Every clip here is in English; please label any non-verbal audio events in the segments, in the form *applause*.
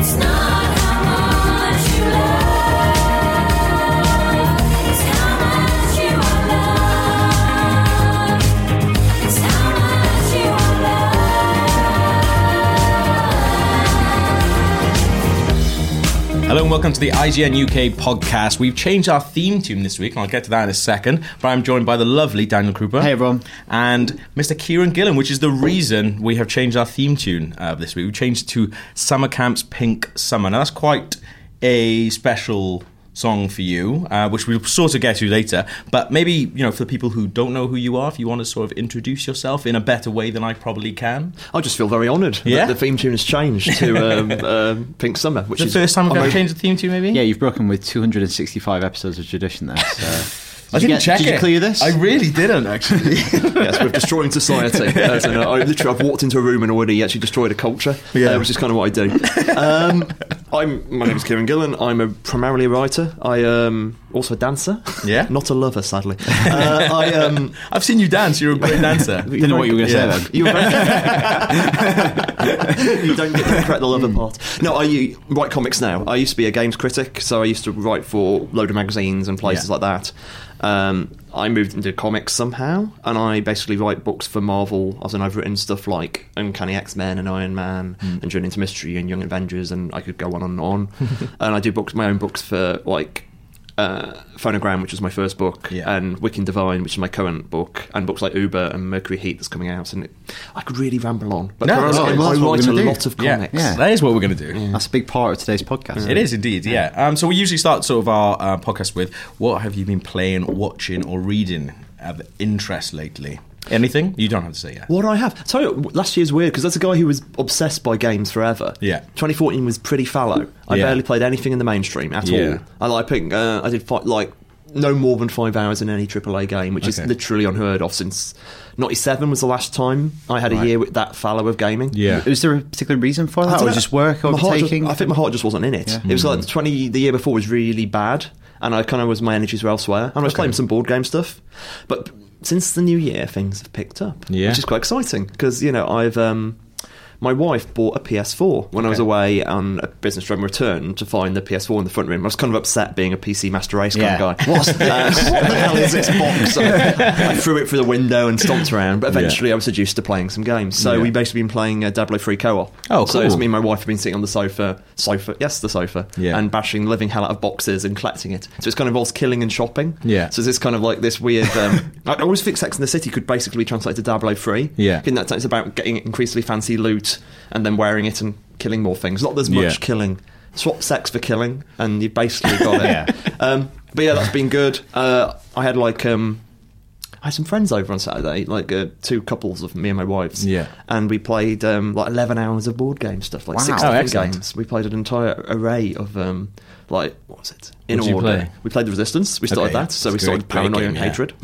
It's not Hello and welcome to the IGN UK podcast. We've changed our theme tune this week, and I'll get to that in a second. But I'm joined by the lovely Daniel Krupa. Hey, everyone. And Mr. Kieron Gillen, which is the reason we have changed our theme tune uh, this week. We've changed to Summer Camp's Pink Summer. Now, that's quite a special song for you, uh, which we'll sort of get to later. But maybe, you know, for the people who don't know who you are, if you want to sort of introduce yourself in a better way than I probably can. I just feel very honoured Yeah? that the theme tune has changed to *laughs* um, um, Pink Summer, which is The first time we've ever changed the theme tune, maybe? Yeah, you've broken with 265 episodes of tradition there. So. *laughs* I Did you didn't get- check Did it. you clear this? I really didn't, actually. *laughs* yes, we're destroying society. *laughs* So I literally, I've walked into a room and already actually destroyed a culture, Yeah. uh, which is kind of what I do. Um, I'm my name is Kieron Gillen. I'm a primarily a writer. I um also a dancer. Yeah? not a lover, sadly. *laughs* Uh, I um. I've seen you dance. You're a great dancer. Didn't know what you were going to Yeah. say then. You, were very- you don't get to correct the lover part. No, I u- write comics now. I used to be a games critic, so I used to write for a load of magazines and places Yeah. like that. Um, I moved into comics somehow, and I basically write books for Marvel. As in, I've written stuff like Uncanny X Men and Iron Man, and Journey into Mystery and Young Avengers, and I could go on and on. *laughs* and I do books, my own books for like uh, Phonogram, which was my first book, Yeah. and Wicked Divine, which is my current book, and books like Uber and Mercury Heat that's coming out. And it, I could really ramble on, but No, primarily I, good. Well, I write we're a gonna do. lot of comics. Yeah. that is what we're going to do. That's a big part of today's podcast. It is indeed, yeah. Um, so we usually start sort of our uh, podcast with what have you been playing, watching, or reading of interest lately? Anything? You don't have to say yeah. What do I have? Tell you, what, last year's weird because that's a guy who was obsessed by games forever. Yeah. 2014 was pretty fallow. I Yeah. barely played anything in the mainstream at Yeah. all. I like pick, uh, I did fi- like no more than five hours in any AAA game, which is Okay. literally unheard of since '97 was the last time I had a year with that fallow of gaming. Yeah. Was there a particular reason for I that, don't or know. just work My heart just- I think my heart just wasn't in it. Yeah. It was like twenty. The year before was really bad, and I kind of was my energies were elsewhere. And I was playing some board game stuff, but since the new year, things have picked up, Yeah. which is quite exciting because you know I've. Um, my wife bought a PS4 when I was away on a business trip and returned to find the PS4 in the front room. I was kind of upset being a PC Master Race kind Yeah. of guy. *laughs* What's this? *laughs* what the hell is this box? So *laughs* I threw it through the window and stomped around, but eventually I was seduced to playing some games. So Yeah. we've basically been playing uh, Diablo 3 co-op. Oh, So it's me and my wife have been sitting on the sofa, sofa, yes, the sofa, Yeah. and bashing the living hell out of boxes and collecting it. So it's kind of involves killing and shopping. Yeah. So it's kind of like this weird. Um, I always think Sex in the City could basically be translated to Diablo 3. Yeah. In that it's about getting increasingly fancy loot and then wearing it and killing more things. Not there's much Yeah. killing. Swap sex for killing, and you basically got it. *laughs* Yeah. Um, but yeah, that's been good. Uh, I had like um, I had some friends over on Saturday, like uh, two couples of me and my wives. Yeah. And we played um, like eleven hours of board game stuff, like Wow. six Oh, different excellent. games. We played an entire array of um, like what was it? In What did you order. play? We played the Resistance. We started Okay, that, so that's we started great- great Paranoia game, and yeah. Hatred.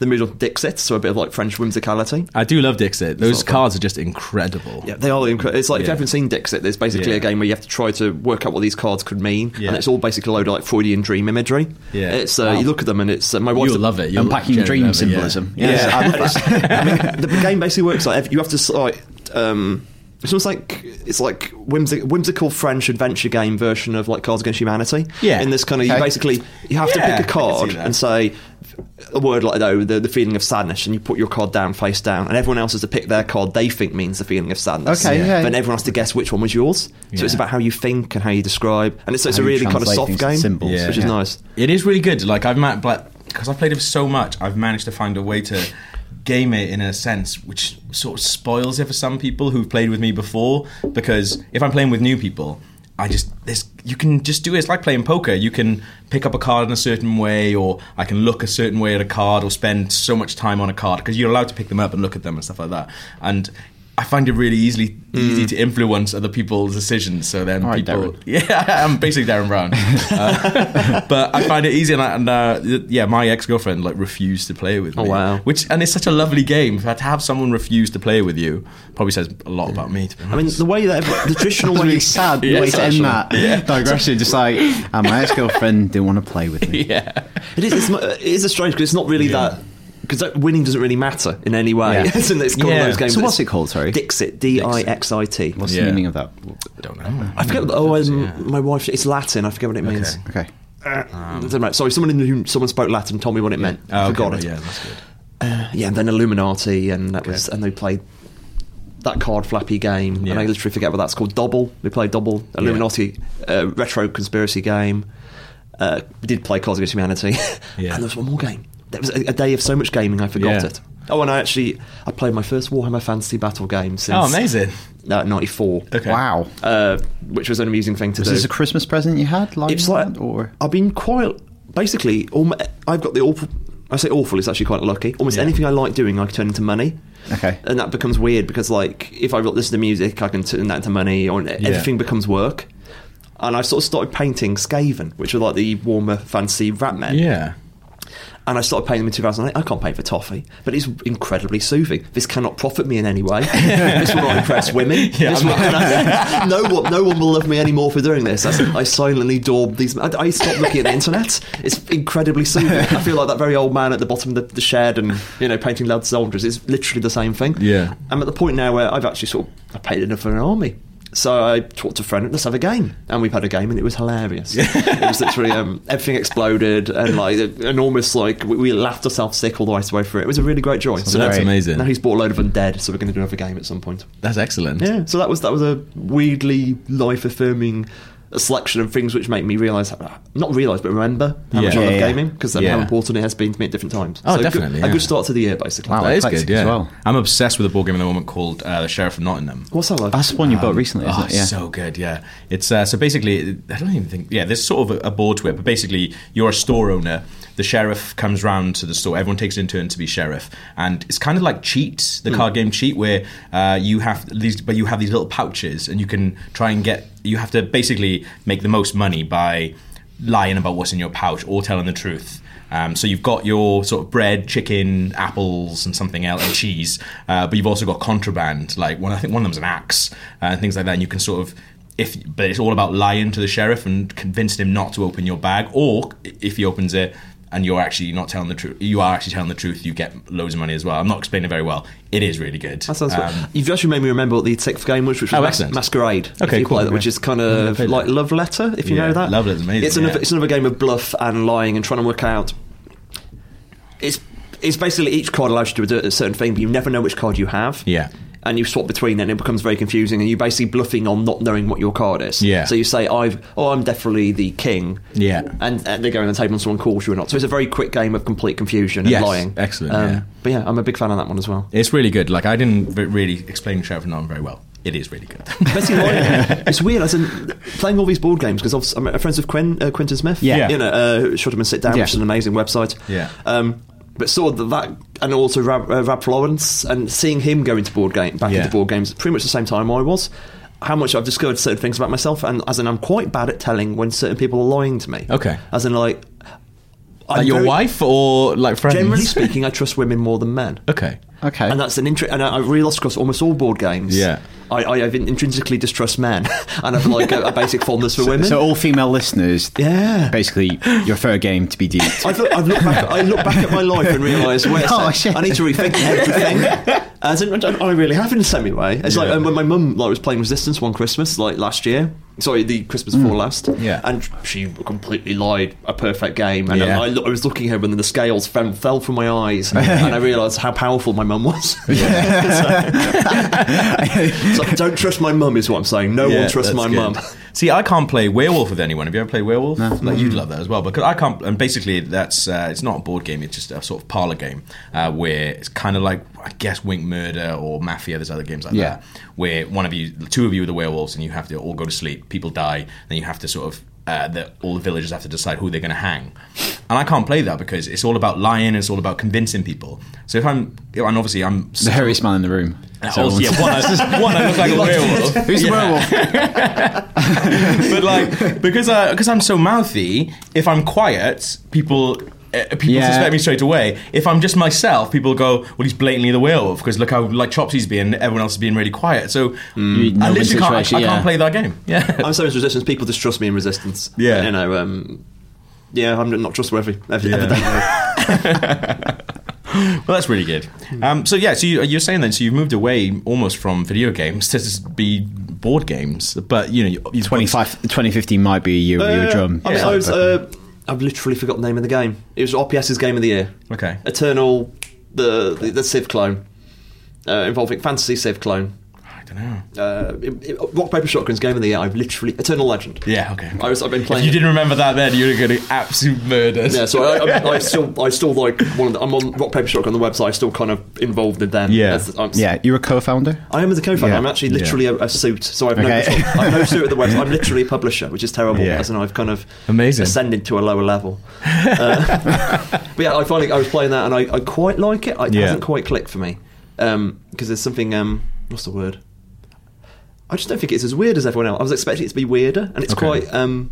Then moved on to Dixit, so a bit of like French whimsicality. I do love Dixit. Those cards are just incredible. Yeah, they are incredible. It's like if you haven't seen Dixit, there's basically Yeah. a game where you have to try to work out what these cards could mean, Yeah. and it's all basically a load of like Freudian dream imagery. Yeah. it's uh, you look at them and it's uh, my wife's You'll love it. You'll Unpacking generally dream love it, yeah. symbolism. Yeah. *laughs* I love that. I mean, the game basically works like you have to like um, it's almost like it's like whimsical, whimsical French adventure game version of like Cards Against Humanity. Yeah. in this kind of you basically you have Yeah, to pick a card and say a word like oh the, the feeling of sadness and you put your card down face down and everyone else has to pick their card they think means the feeling of sadness Okay, yeah. then everyone has to guess which one was yours so it's about how you think and how you describe and it's, it's How a really kind of soft game symbols. Yeah. which is Yeah. nice It is really good. Like I've met, because I've played it so much, I've managed to find a way to game it in a sense which sort of spoils it for some people who've played with me before. Because if I'm playing with new people, I just you can just do it. It's like playing poker. You can pick up a card in a certain way, or I can look a certain way at a card, or spend so much time on a card because you're allowed to pick them up and look at them and stuff like that. And I find it really easily easy to influence other people's decisions. So then All right, people, Derren. *laughs* yeah, I'm basically Derren Brown. *laughs* Uh, but I find it easy, and, I, and uh, yeah, my ex girlfriend like refused to play with me. Oh, wow. Which and it's such a lovely game. To have someone refuse to play with you probably says a lot about me. To be I mean, the way that the traditional *laughs* way really you sad Yeah, way to end that digression. Just like, and my ex girlfriend didn't want to play with me. yeah, It is. it is a strange because it's not really Yeah. that. Because winning doesn't really matter in any way. Yeah. it's, *laughs* it's one Yeah. of those games. So what's it called? Sorry, Dixit. D I X I T. what's Yeah. the meaning of that? I don't know. I forget. Oh, um, Yeah. my wife. It's Latin. I forget what it means. Okay. Okay, Uh, doesn't matter. Sorry, someone in whom someone spoke Latin told me what it meant. Oh, I okay, forgot well, it. Yeah, that's good. Yeah, and then Illuminati, and that was, and they played that card flappy game, Yeah. and I literally forget what that's called. Dobble. We played Dobble. Illuminati uh, retro conspiracy game. Uh, we did play Cards Against Humanity, *laughs* Yeah. and there was one more game. There was a, a day of so much gaming, I forgot Yeah. it. Oh, and I actually I played my first Warhammer Fantasy Battle game since Oh, amazing. uh, '94, Okay. wow. uh, which was an amusing thing to Was do. this a Christmas present you had? Like it's like that, or I've been quite basically. almo- I've got the awful. I say awful. It's actually quite lucky. Almost Yeah. anything I like doing, I can turn into money. Okay. and that becomes weird because like if I listen to music, I can turn that into money, or everything becomes work. And I sort of started painting Skaven, which are like the Warhammer fantasy rat men. Yeah. And I started painting them in 2008. I can't paint for toffee, but it's incredibly soothing. This cannot profit me in any way. *laughs* this will not impress women. Yeah, This will- *laughs* no one, no one will love me anymore for doing this. I, I silently daub these. I, I stopped looking at the internet. It's incredibly soothing. I feel like that very old man at the bottom of the, the shed and you know painting lead soldiers is literally the same thing. Yeah. I'm at the point now where I've actually sort of I painted enough for an army. So I talked to a friend, let's have a game. And we've had a game and it was hilarious. *laughs* it was literally, um, everything exploded and like, almost like we, we laughed ourselves sick all the way through it. It was a really great joy. So that's amazing. Now he's bought a load of undead, so we're going to do another game at some point. That's excellent. Yeah, so that was that was a weirdly life affirming selection of things which make me realise, not realise, but remember how much Yeah. I love Yeah, yeah. gaming because Yeah. how important it has been to me at different times. Oh, so a good- definitely, A good start to the year, basically. Wow. That is Eclectic good, as yeah. well. I'm obsessed with a board game at the moment called uh, The Sheriff of Nottingham. What's that like? That's the one you bought recently, isn't oh, it? Yeah. so good, yeah. It's uh, so basically, I don't even think, yeah. There's sort of a, a board to it, but basically, you're a store owner. The sheriff comes round to the store. Everyone takes it in turn to be sheriff, and it's kind of like Cheat, the card game Cheat, where uh, you have these, but you have these little pouches, and you can try and get. You have to basically make the most money by lying about what's in your pouch or telling the truth. Um, so you've got your sort of bread, chicken, apples, and something else, and cheese. Uh, but you've also got contraband, like one. I think one of them's an axe uh, and things like that. And you can sort of, if but it's all about lying to the sheriff and convincing him not to open your bag, or if he opens it and you're actually not telling the truth, you are actually telling the truth. You get loads of money as well. I'm not explaining it very well. It is really good. That sounds. Um, good. You've actually made me remember what the sixth game was, which was Oh, Mas- Masquerade. Okay, cool, which is kind of like. Love Letter, if you Yeah, know that. Love Letter's amazing, It's another, yeah. it's another game of bluff and lying and trying to work out. It's it's basically each card allows you to do a certain thing, but you never know which card you have. Yeah. And you swap between them, and it becomes very confusing. And you're basically bluffing on not knowing what your card is. Yeah. So you say, "I've oh, I'm definitely the king." Yeah. And, and they go on the table, and someone calls you or not. So it's a very quick game of complete confusion and Yes, lying. excellent, Um, yeah. But yeah, I'm a big fan of that one as well. It's really good. Like I didn't really explain Sheriff of Nottingham very well. It is really good. *laughs* *laughs* It's weird. As in playing all these board games because I'm friends with Quinn, uh, Quintin Smith. Yeah. you know, uh, Shut Up and Sit Down, Yeah. which is an amazing website. Yeah. Um, but saw that, that and also Rab, uh, Rab Florence and seeing him go into board game back Yeah. into board games pretty much the same time I was. How much I've discovered certain things about myself, and as in I'm quite bad at telling when certain people are lying to me. Okay. As in like your very- wife or like friends? Generally speaking, I trust women more than men. Okay. Okay. And that's an interest, and I, I realised across almost all board games. Yeah. I, I intrinsically distrust men, *laughs* and have like a, a basic fondness for women. So all female listeners, Yeah. basically your third game to be deep. I've, look- I've looked back. I look back at my life and realise, wait *laughs* Oh, sec. I need to rethink everything. *laughs* As in, I really have in a semi way. It's like Yeah. um, when my mum like was playing Resistance one Christmas, like last year. Sorry, the Christmas before last. Yeah. and she completely lied a perfect game, and Yeah. I, I was looking at her, and then the scales fell, fell from my eyes, and I realised how powerful my mum was. *laughs* so, so don't trust my mum, is what I'm saying. No Yeah, one trusts my good. mum. See, I can't play Werewolf with anyone. Have you ever played Werewolf? Like you'd love that as well, because I can't. And basically, that's uh, it's not a board game. It's just a sort of parlor game uh, where it's kind of like I guess Wink Murder or Mafia. There's other games like Yeah. that where one of you, two of you are the werewolves, and you have to all go to sleep. People die, then you have to sort of. Uh, that all the villagers have to decide who they're going to hang. And I can't play that because it's all about lying. It's all about convincing people. So if I'm, and obviously I'm The hairiest man in the room. So also, yeah, one, I, *laughs* one, I look like a werewolf. *laughs* Who's the werewolf? *laughs* but like because I, because I'm so mouthy, if I'm quiet, people people Yeah. suspect me straight away. If I'm just myself, people go, "Well, he's blatantly the werewolf." Because look how like Chopsy's being, everyone else is being really quiet. So You- I no-win literally can't, I, situation, I can't play that game. *laughs* Yeah, I'm so in resistance. People just trust me in resistance. Yeah. you know. Um, yeah, I'm not trustworthy. Ev- Yeah. Evidently. *laughs* *laughs* well, that's really good. Um, so yeah, so you, you're saying then, so you've moved away almost from video games to just be board games, but you know, you, you 25, 2015 might be a year where you were Uh, drum. I mean, Yeah. I was, uh, I've literally forgot the name of the game. It was RPS's game of the year. Okay. Eternal, the the, the Civ clone, uh, involving fantasy Civ clone. I don't know. Uh, it- it- Rock Paper Shotgun's game of the year. I've literally Eternal Legend. Yeah, okay. I was, I've been playing. If you didn't remember that, then you're going to absolute murders. Yeah, so I, I, I *laughs* still, I still like one of the, I'm on Rock Paper Shotgun on the website. I'm still kind of involved with them. Yeah. As- I'm, Yeah, you're a co-founder. I am as a co-founder. Yeah. I'm actually literally a, a suit, so I've no, Okay. control- I've no suit at the website. I'm literally a *laughs* publisher, which is terrible. Yeah. As in, I've kind of Amazing. ascended to a lower level. *laughs* Uh, but yeah, I finally I was playing that, and I, I quite like it. It Yeah. hasn't quite clicked for me because there's something. Um, what's the word? I just don't think it's as weird as everyone else. I was expecting it to be weirder, and it's Okay. quite um,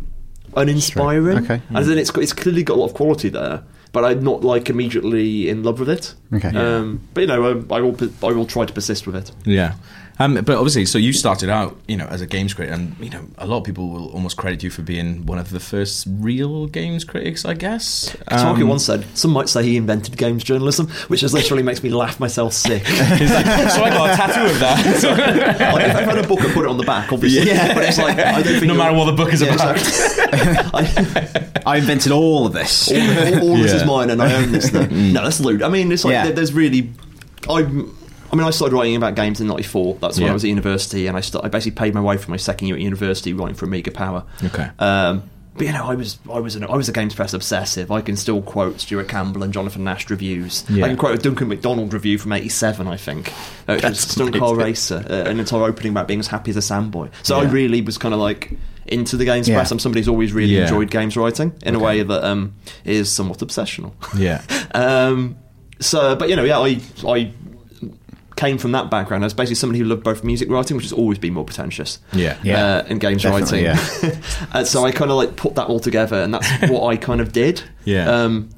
uninspiring. Okay. and then it's it's clearly got a lot of quality there, but I'm not like immediately in love with it. Okay. Um, but you know, um, I will I will try to persist with it. Yeah. Um, but obviously, so you started out, you know, as a games critic, and you know, a lot of people will almost credit you for being one of the first real games critics, I guess. Tarky Um, once said, "Some might say he invented games journalism," which just literally makes me laugh myself sick. *laughs* he's like, so I got a tattoo of that. *laughs* like, if I had a book and put it on the back, obviously. Yeah. But it's like I don't think No matter what the book is Yeah, about. exactly. I, *laughs* I invented all of this. all all, all this is mine, and I own this. Now. No, that's lewd. I mean, it's like Yeah. there- there's really. I. I mean, I started writing about games in '94. That's when Yeah. I was at university, and I, st- I basically paid my way for my second year at university writing for Amiga Power. Okay. Um, but you know, I was I was an, I was a Games Press obsessive. I can still quote Stuart Campbell and Jonathan Nash reviews. Yeah. I can quote a Duncan McDonald review from '87, I think. Uh, was Stunt Car Racer, uh, an entire opening about being as happy as a sandboy. So I really was kind of like into the Games Yeah. Press. I'm somebody who's always really Yeah. enjoyed games writing in a way that um, is somewhat obsessional. yeah. *laughs* Um, so, but you know, yeah, I I came from that background. I was basically somebody who loved both music writing, which has always been more pretentious, Yeah. Yeah. uh, and games Definitely, writing. and *laughs* so I kind of like put that all together, and that's *laughs* what I kind of did. Yeah. Um,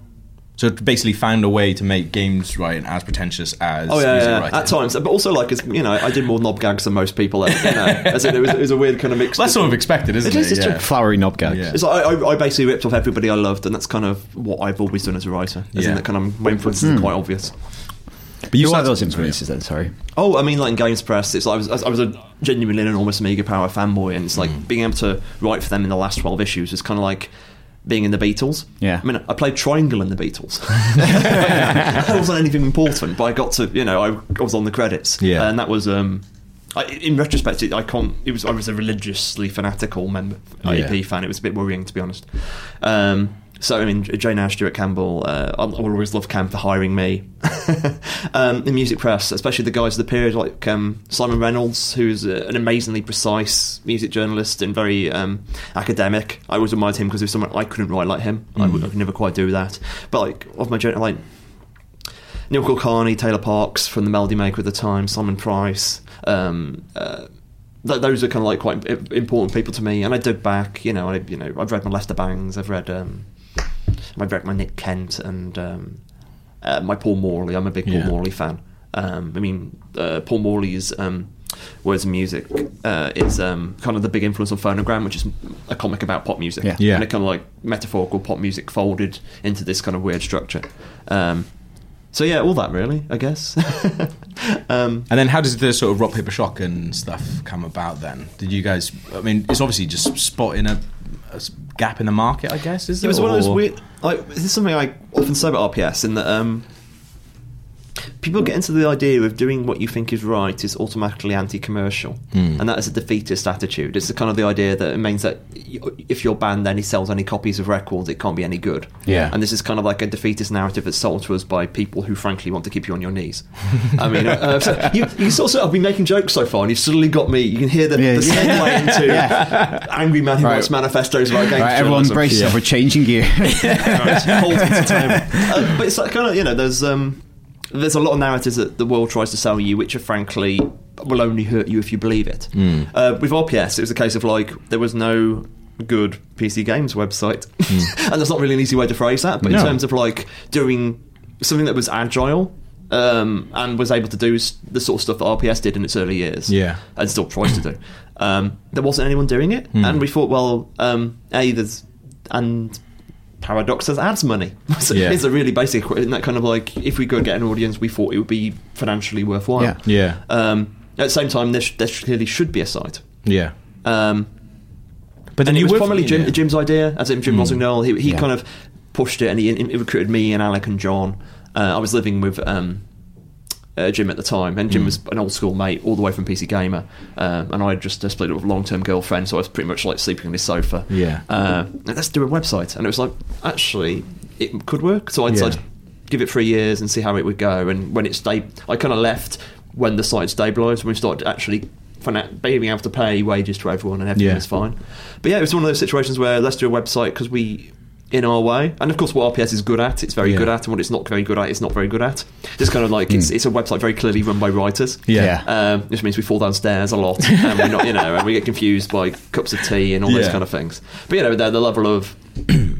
So basically found a way to make games writing as pretentious as oh yeah, music yeah, writing. at times, but also like as you know, I did more knob gags than most people. Ever, You know, *laughs* as in, it, was, it was a weird kind of mix. Well, that's sort of expected, isn't It it? is, it's yeah. true. Flowery knob gags. Yeah. It's like I, I, I basically ripped off everybody I loved, and that's kind of what I've always done as a writer. As Yeah. in that kind of my influences are quite obvious. But you are those influences then? Sorry. Oh, I mean, like in Games Press, it's like I was, I was a genuinely an enormous Amiga Power fanboy, and it's like Mm. being able to write for them in the last twelve issues is kind of like being in the Beatles. Yeah. I mean, I played Triangle in the Beatles. *laughs* *laughs* that wasn't anything important, but I got to, you know, I, I was on the credits, Yeah. and that was. um I, in retrospect, it, I can't. It was I was a religiously fanatical member, IEP Yeah. fan. It was a bit worrying, to be honest. Um, so I mean, Jane Ash, Stuart Campbell. Uh, I, will always love Cam for hiring me. *laughs* um, the music press, especially the guys of the period, like um, Simon Reynolds, who's uh, an amazingly precise music journalist and very um, academic. I always admired him because he was someone I couldn't write like him. I, would, I could never quite do that. But like of my journal, like Neil Kulkarni, Taylor Parkes from the Melody Maker at the time, Simon Price. Um, uh, those are kind of like quite important people to me. And I dug back, you know, I you know I've read my Lester Bangs, I've read um, I've my Nick Kent and um, uh, my Paul Morley. I'm a big Paul Yeah. Morley fan. Um, I mean, uh, Paul Morley's um, words and music uh, is um, kind of the big influence on Phonogram, which is a comic about pop music. Yeah. Yeah. And it kind of like metaphorical pop music folded into this kind of weird structure. Um, so yeah, all that really, I guess. *laughs* um, And then how does the sort of Rock Paper Shotgun stuff come about? Then did you guys? I mean, it's obviously just spotting a, a gap in the market, I guess. Is it was one of those weird. Like, this is something I often say about RPS in that um, people get into the idea of doing what you think is right is automatically anti-commercial, Hmm. and that is a defeatist attitude. It's the kind of the idea that it means that if your band then sells any copies of records, it can't be any good. Yeah. and this is kind of like a defeatist narrative that's sold to us by people who, frankly, want to keep you on your knees. I mean, uh, uh, so you, you sort of I've been making jokes so far, and you've suddenly got me. You can hear the, Yeah, the yeah. segue *laughs* into angry man who Right. writes manifestos about games. Right, everyone brace yourself. We're changing gear. *laughs* Entertainment. *laughs* Uh, but it's like kind of you know there's um there's a lot of narratives that the world tries to sell you, which are frankly will only hurt you if you believe it. Uh, with RPS, it was a case of like there was no good PC games website, *laughs* and that's not really an easy way to phrase that. But in terms of like doing something that was agile. Um, and was able to do the sort of stuff that RPS did in its early years, Yeah. and still tries to do. Um, there wasn't anyone doing it, and we thought, well, um, a there's and Paradox has ads money. *laughs* so Yeah. It's a really basic, isn't that kind of like if we could get an audience, we thought it would be financially worthwhile. Yeah. Yeah. Um, at the same time, there, sh- there clearly should be a site. Yeah. Um, But then and it you was Jim, yeah. Jim's idea, as in Jim Rossignol. He, he Yeah. kind of pushed it, and he, he recruited me and Alec and John. Uh, I was living with um, uh, Jim at the time, and. Jim was an old school mate, all the way from PC Gamer, um, and I had just uh, split up with a long term girlfriend, so I was pretty much like sleeping on his sofa. Yeah. uh, let's do a website, and it was like actually it could work. So I Yeah. decided to give it three years and see how it would go. And when it stayed, I kind of left when the site stabilised, when we started actually being able to pay wages to everyone and everything Yeah. was fine. But yeah, it was one of those situations where let's do a website because we. In our way, and of course, what RPS is good at, it's very Yeah. good at, and what it's not very good at, it's not very good at. It's kind of like it's, it's a website very clearly run by writers. Yeah. Um, which means we fall downstairs a lot, and we're not, you know, and we get confused by cups of tea and all those kind of things. But you know, the, the level of *clears throat*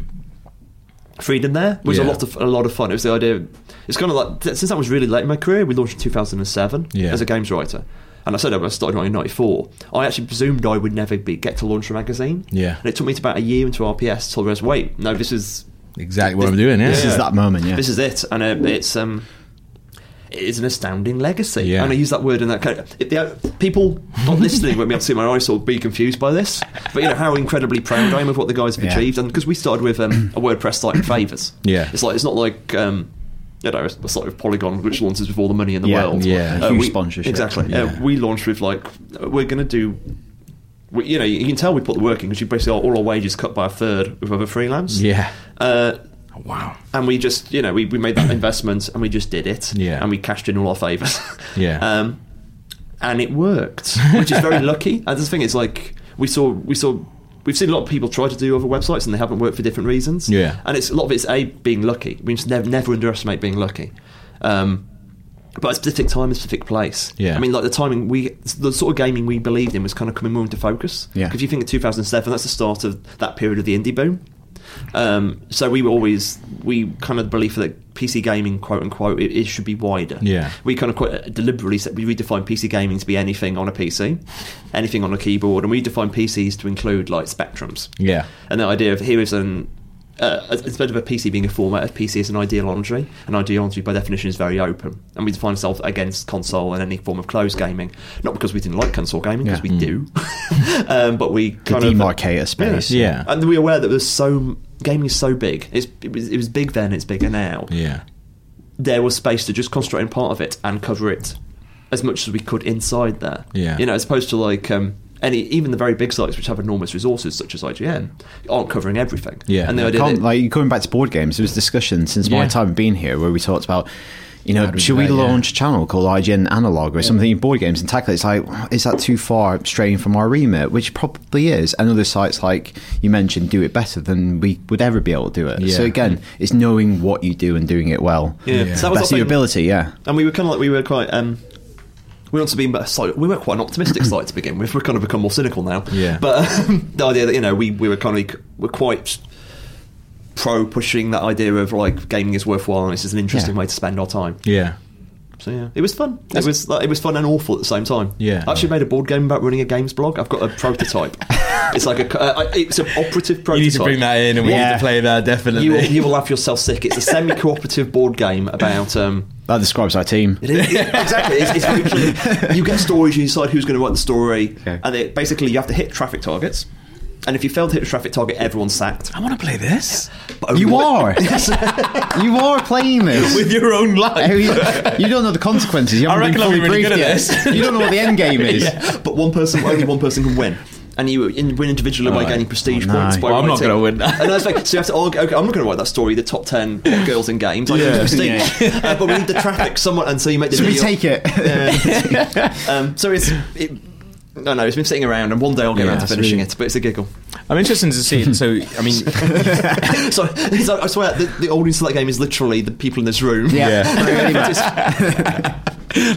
freedom there was a lot of a lot of fun. It was the idea. It's kind of like since I was really late in my career, we launched in 2007 Yeah. as a games writer. And I said I started writing in '94. I actually presumed I would never be get to launch a magazine. Yeah. and it took me to about a year into RPS till I realized, wait, no, this is Exactly what I'm doing. Yeah. This is that moment, yeah. this is it, and uh, it's um, it is an astounding legacy. Yeah. And I use that word in that kind of, if the, people not listening won't be able to see my eyes, will be confused by this. But you know how incredibly proud I am of what the guys have Yeah. achieved, and because we started with um, a WordPress site in favors. Yeah. it's like it's not like. Um, you know, a sort of Polygon which launches with all the money in the Yeah, world. yeah. Huge we- sponsorship. Exactly. Yeah. Uh, we launched with like we're going to do. We, you know, you can tell we put the work in because you basically all our wages cut by a third with other freelance. Yeah. Uh, Wow. and we just you know we, we made that *coughs* investment and we just did it Yeah. and we cashed in all our favors Yeah. *laughs* um, and it worked which is very *laughs* lucky and the thing is like we saw we saw we've seen a lot of people try to do other websites and they haven't worked for different reasons Yeah. and it's a lot of it's a being lucky we just never, never underestimate being lucky um, but a specific time, a specific place. Yeah. I mean, like the timing, we the sort of gaming we believed in was kind of coming more into focus. Yeah. Because you think of 2007, that's the start of that period of the indie boom. Um, so we were always we kind of believe that PC gaming, quote unquote, it, it should be wider. Yeah. we kind of quite deliberately said we redefined PC gaming to be anything on a PC, anything on a keyboard, and we defined PCs to include like spectrums. Yeah. And the idea of here is an uh, instead of a PC being a format, a PC is an ideology. An ideology, by definition, is very open, and we define ourselves against console and any form of closed gaming. Not because we didn't like console gaming, because Yeah. we do, *laughs* um, but we To kind of demarcate a space. Yeah. and we're aware that there's so gaming is so big. It's, it, was, it was big then. It's bigger now. Yeah. There was space to just concentrate on part of it and cover it as much as we could inside there. Yeah. you know, as opposed to like um, any even the very big sites which have enormous resources such as IGN aren't covering everything. Yeah. and the idea that, like going back to board games, there was discussion since my Yeah. time being here where we talked about, you know, How do we should we that, yeah. launch a channel called IGN Analog or something in board games and tackle it? It's like, is that too far straying from our remit? Which probably is. And other sites, like you mentioned, do it better than we would ever be able to do it. Yeah. So again, it's knowing what you do and doing it well. yeah, Yeah. So that was Best of your ability, yeah. And we were kind of like we were quite. Um, we want to be a site. We were quite an optimistic *coughs* site to begin with. We've kind of become more cynical now. Yeah. But *laughs* um, the idea that you know we, we were kind of we're quite pro pushing that idea of like gaming is worthwhile and this is an interesting Yeah. way to spend our time. Yeah. So yeah, it was fun. It was like, it was fun and awful at the same time. Yeah. I actually made a board game about running a games blog. I've got a prototype. *laughs* it's like a uh, it's an operative prototype. You need to bring that in, and we Yeah. need to play that definitely. You will, you will laugh yourself sick. It's a semi-cooperative board game about. Um, That describes our team. it is, it- exactly. It's, it's. You get stories. You decide who's going to write the story, Okay. and it, basically you have to hit traffic targets. And if you fail to hit a traffic target, everyone's sacked. I want to play this You are. *laughs* you are playing this. with your own Oh, life. you, you don't know the consequences. You I haven't been reckon I'll be fully really good briefed at yet. this. You don't know what the end game is. *laughs* But one person, only one person can win. And you win individually by gaining prestige Oh, no. points. By Well, I'm not gonna win that. And that's like, so you have to. Oh, okay, I'm not going to write that story. The top ten girls in games. I Yeah, yeah. Uh, but we need the traffic somewhat, and so you make the So we take it. *laughs* Um, so it's. It, no, no, it's been sitting around, and one day I'll get Yeah, around to finishing really- it. But it's a giggle. I'm interested to see it. So, I mean, *laughs* *laughs* so, so I swear, the, the audience for that game is literally the people in this room. Yeah. Pretty *laughs* much.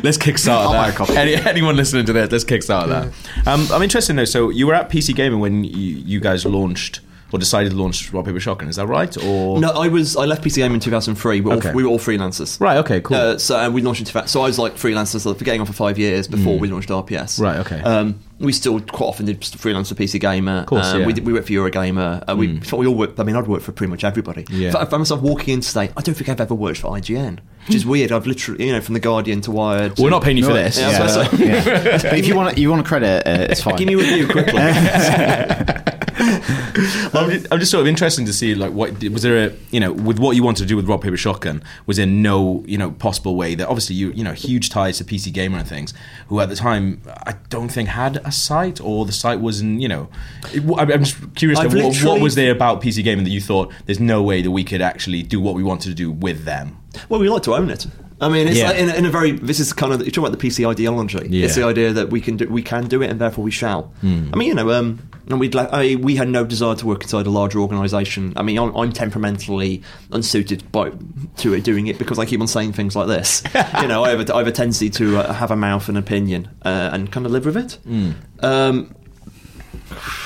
let's kickstart I'll buy a that. Any, anyone listening to this, let's kickstart that. Um, I'm interested though. So, you were at PC Gaming when you, you guys launched or decided to launch Rock Paper Shotgun. Is that right? Or No, I was. I left PC Game in 2003. We were, Okay. all, we were all freelancers. Right. Okay. Cool. Uh, so and we launched in 2000 So I was like freelancer for getting on for five years before we launched RPS. Mm. Right, okay. Um, we still quite often did freelance for PC Gamer. Of course, um, yeah. we, did, we worked for Eurogamer. Uh, we, we all worked. I mean, I'd worked for pretty much everybody. Yeah. I I found myself walking in today. I don't think I've ever worked for IGN, which is weird. I've literally, you know, from the Guardian to Wired. we're not paying you for this. Yeah, I was so- about to say. Yeah. *laughs* But if you want, you want to credit, uh, it's fine. Give me a review quickly. *laughs* *laughs* I'm, just, I'm just sort of interested to see like what was there a you know with what you wanted to do with Rock Paper Shotgun was there no you know possible way that obviously you you know huge ties to PC Gamer and things who at the time I don't think had a site or the site wasn't you know it, I'm just curious what, what was there about PC Gaming that you thought there's no way that we could actually do what we wanted to do with them Well, we like to own it. I mean, it's Yeah. like in, a- in a very. This is kind of you talk about the PC ideology. Yeah. It's the idea that we can do we can do it, and therefore we shall. Hmm. I mean, you know, um, and we'd like, I, we had no desire to work inside a larger organisation. I mean, I'm, I'm temperamentally unsuited by to doing it because I keep on saying things like this. *laughs* you know, I have a, I have a tendency to uh, have a mouth and opinion uh, and kind of live with it. Hmm. Um,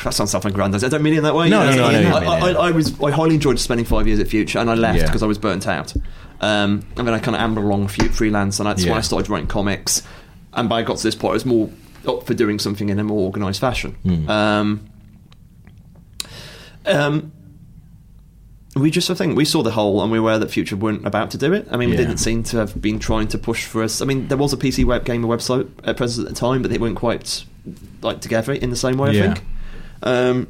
that sounds self-aggrandizing. I don't mean it in that way. No, no, no, you I, I. I, was I highly enjoyed spending five years at Future, and I left Yeah. because I was burnt out. Um, and then I kind of ambled along fu- freelance, and that's Yeah. when I started writing comics. And by I got to this point, I was more up for doing something in a more organised fashion. Hmm. Um, um, we just, I think, we saw the hole, and we were aware that Future weren't about to do it. I mean, we didn't seem to have been trying to push for us. I mean, there was a PC web gamer website at present at the time, but they weren't quite like together in the same way. I Yeah. think. Um,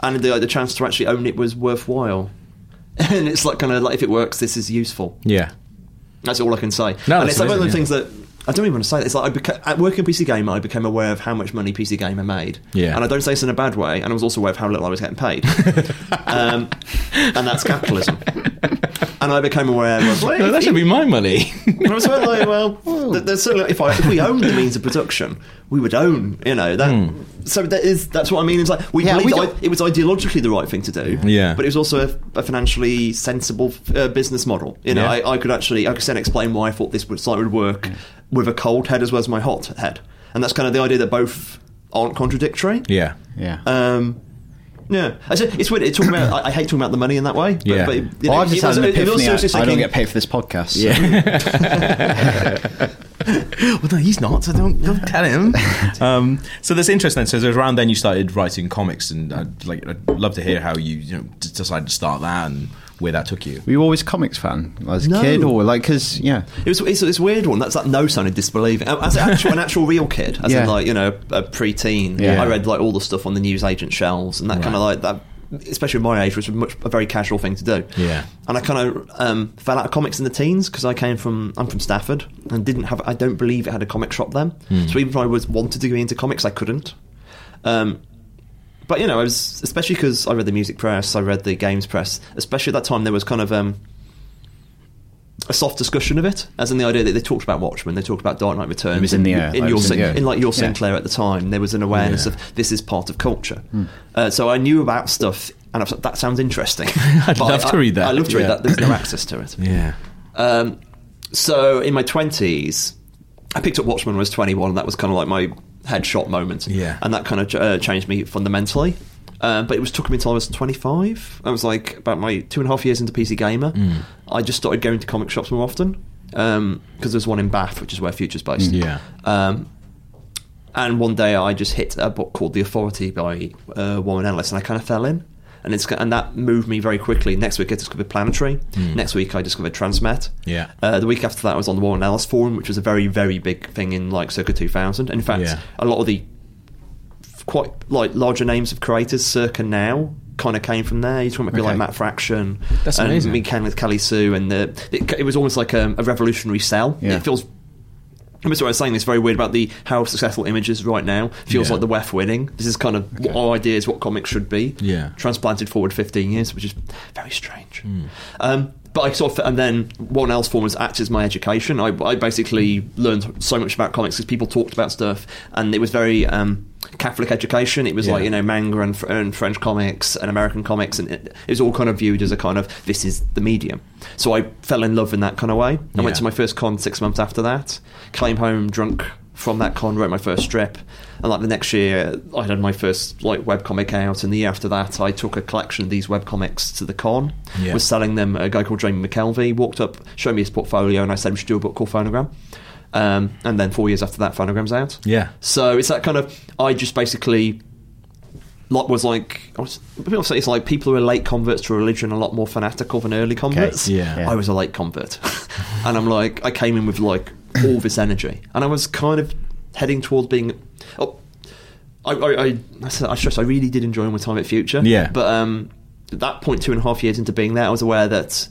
and the the chance to actually own it was worthwhile. *laughs* and it's like kind of like if it works, this is useful. yeah That's all I can say. No, and it's like one of the amazing, things that I don't even want to say. It's like I beca- at working PC Gamer, I became aware of how much money PC Gamer made. Yeah. and I don't say this in a bad way. And I was also aware of how little I was getting paid. *laughs* um, and that's capitalism. *laughs* and I became aware of well, No, that should be my money and I was like, well, there's certainly, if, I, if we owned the means of production, we would own, you know, that. So that is that's what I mean. It's like we, yeah, we I, it was ideologically the right thing to do. Yeah. but it was also a, a financially sensible uh, business model. You know, Yeah. I, I could actually, I could then explain why I thought this would, site would work with a cold head as well as my hot head, and that's kind of the idea that both aren't contradictory. yeah Yeah. Um, yeah, I said, it's weird. It's talking about. I, I hate talking about the money in that way. But, Yeah. but, you well, I've just it had an epiphany. I, I don't get paid for this podcast. so- *laughs* well, no, he's not. So don't don't tell him. um, so that's interesting. So there's around then you started writing comics, and I'd, like I'd love to hear how you you know decided to start that and where that took you. Were you always a comics fan as a No. kid, or like because yeah, It was it's, it's a weird one. That's that no sign of disbelieving. As an actual, an actual real kid, as Yeah. in like you know a pre-teen. Yeah. I read like all the stuff on the newsagent shelves and that kind of like that. Especially at my age, which was a much a very casual thing to do. Yeah. and I kind of um, fell out of comics in the teens because I came from I'm from Stafford and didn't have I don't believe it had a comic shop then. So even if I was wanted to go into comics, I couldn't. Um, but you know, I was especially because I read the music press, I read the games press. Especially at that time, there was kind of um, a soft discussion of it, as in the idea that they talked about Watchmen, they talked about Dark Knight Returns. It was in the air, in like, your was in- yeah. in like your Yeah. Sinclair at the time. There was an awareness Yeah. of this is part of culture. Uh, so I knew about stuff, and I thought that sounds interesting. *laughs* I'd love I- to read that. I love to read Yeah. that. There's no access to it. *clears throat* Yeah. Um, so in my twenties, I picked up Watchmen when I was 21, and that was kind of like my headshot moment. Yeah. and that kind of uh, changed me fundamentally. Um, but it was took me until I was 25. I was like about my two and a half years into PC Gamer. Mm. I just started going to comic shops more often because there's one in Bath, which is where Future's based. Yeah. Um, and one day I just hit a book called The Authority by uh, Warren Ellis, and I kind of fell in. And it's and that moved me very quickly. Next week I discovered Planetary. Next week I discovered Transmet. Yeah. Uh, the week after that I was on the Warren Ellis forum, which was a very very big thing in like circa 2000. In fact, Yeah. a lot of the quite like larger names of creators circa now kind of came from there. You're talking about people Okay. like Matt Fraction, That's and amazing. me Ken with Kelly Sue, and the, it, it was almost like a, a revolutionary cell. Yeah. It feels. I was saying this very weird about the how successful images right now feels Yeah. like the WEF winning. This is kind of what our idea is what comics should be. Yeah. transplanted forward 15 years, which is very strange. Hmm. Um, but I sort of, and then Warren Ellis Forum was act as my education. I, I basically learned so much about comics because people talked about stuff, and it was very um, Catholic education. It was Yeah. like you know manga and, and French comics and American comics, and it, it was all kind of viewed as a kind of this is the medium. So I fell in love in that kind of way. I Yeah. went to my first con six months after that. Came home drunk from that con, wrote my first strip, and like the next year, I had my first like webcomic out, and the year after that, I took a collection of these webcomics to the con, Yeah. was selling them. A guy called Jamie McKelvie walked up, showed me his portfolio, and I said we should do a book called Phonogram. Um, and then four years after that, Phonogram's out. Yeah. So it's that kind of. I just basically. Lot was like I was, people say it's like people who are late converts to religion are a lot more fanatical than early converts. Yeah. Yeah. I was a late convert, *laughs* and I'm like I came in with like all this energy, and I was kind of heading towards being. Oh, I, I, I, I stress I really did enjoy my time at Future. Yeah. but um, at that point, two and a half years into being there, I was aware that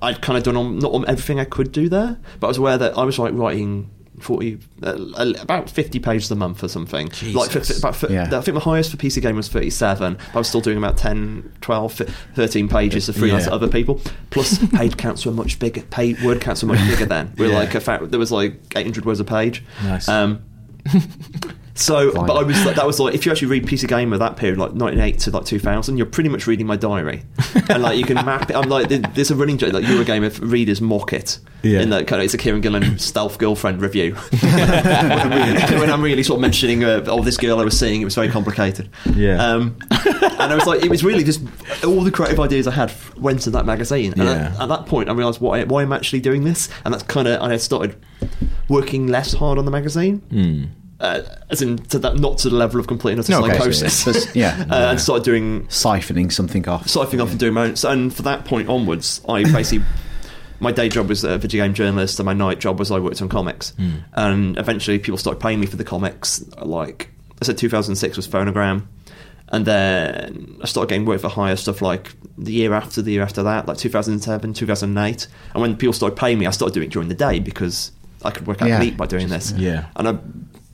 I'd kind of done on, not on everything I could do there, but I was aware that I was like writing. 40 uh, about 50 pages a month or something like for, Jesus. about for, Yeah. I think my highest for PC game was 37 but I was still doing about 10 12 13 pages of freelance Yeah. to other people plus *laughs* page counts were much bigger paid word counts were much bigger then we were Yeah. like a fact there was like 800 words a page Nice. um, *laughs* so, Fine. but I was like, that was like, if you actually read PC Gamer that period, like 98 to like 2000, you're pretty much reading my diary. *laughs* and like, you can map it. I'm like, there's a running joke, like, Eurogamer readers mock it. Yeah. In that kind of, it's a Kieron Gillen *coughs* stealth girlfriend review. *laughs* when, I'm really, when I'm really sort of mentioning, uh, oh, this girl I was seeing, it was very complicated. Yeah. Um, and I was like, it was really just all the creative ideas I had went to that magazine. And Yeah. at, at that point, I realised why, why I'm actually doing this. And that's kind of, and I started working less hard on the magazine. Hmm. Uh, as in, to that, not to the level of complete and utter No, okay, psychosis. so it's- yeah. *laughs* uh, and started doing Siphoning something off. siphoning off and doing my own. So, and for that point onwards, I *laughs* basically. My day job was a video game journalist, and my night job was I worked on comics. And eventually, people started paying me for the comics. Like I said, 2006 was Phonogram, and then I started getting work for hire stuff like the year after, the year after that, like 2007, 2008. And when people started paying me, I started doing it during the day because I could work out Yeah. meat by doing this. Yeah. And I,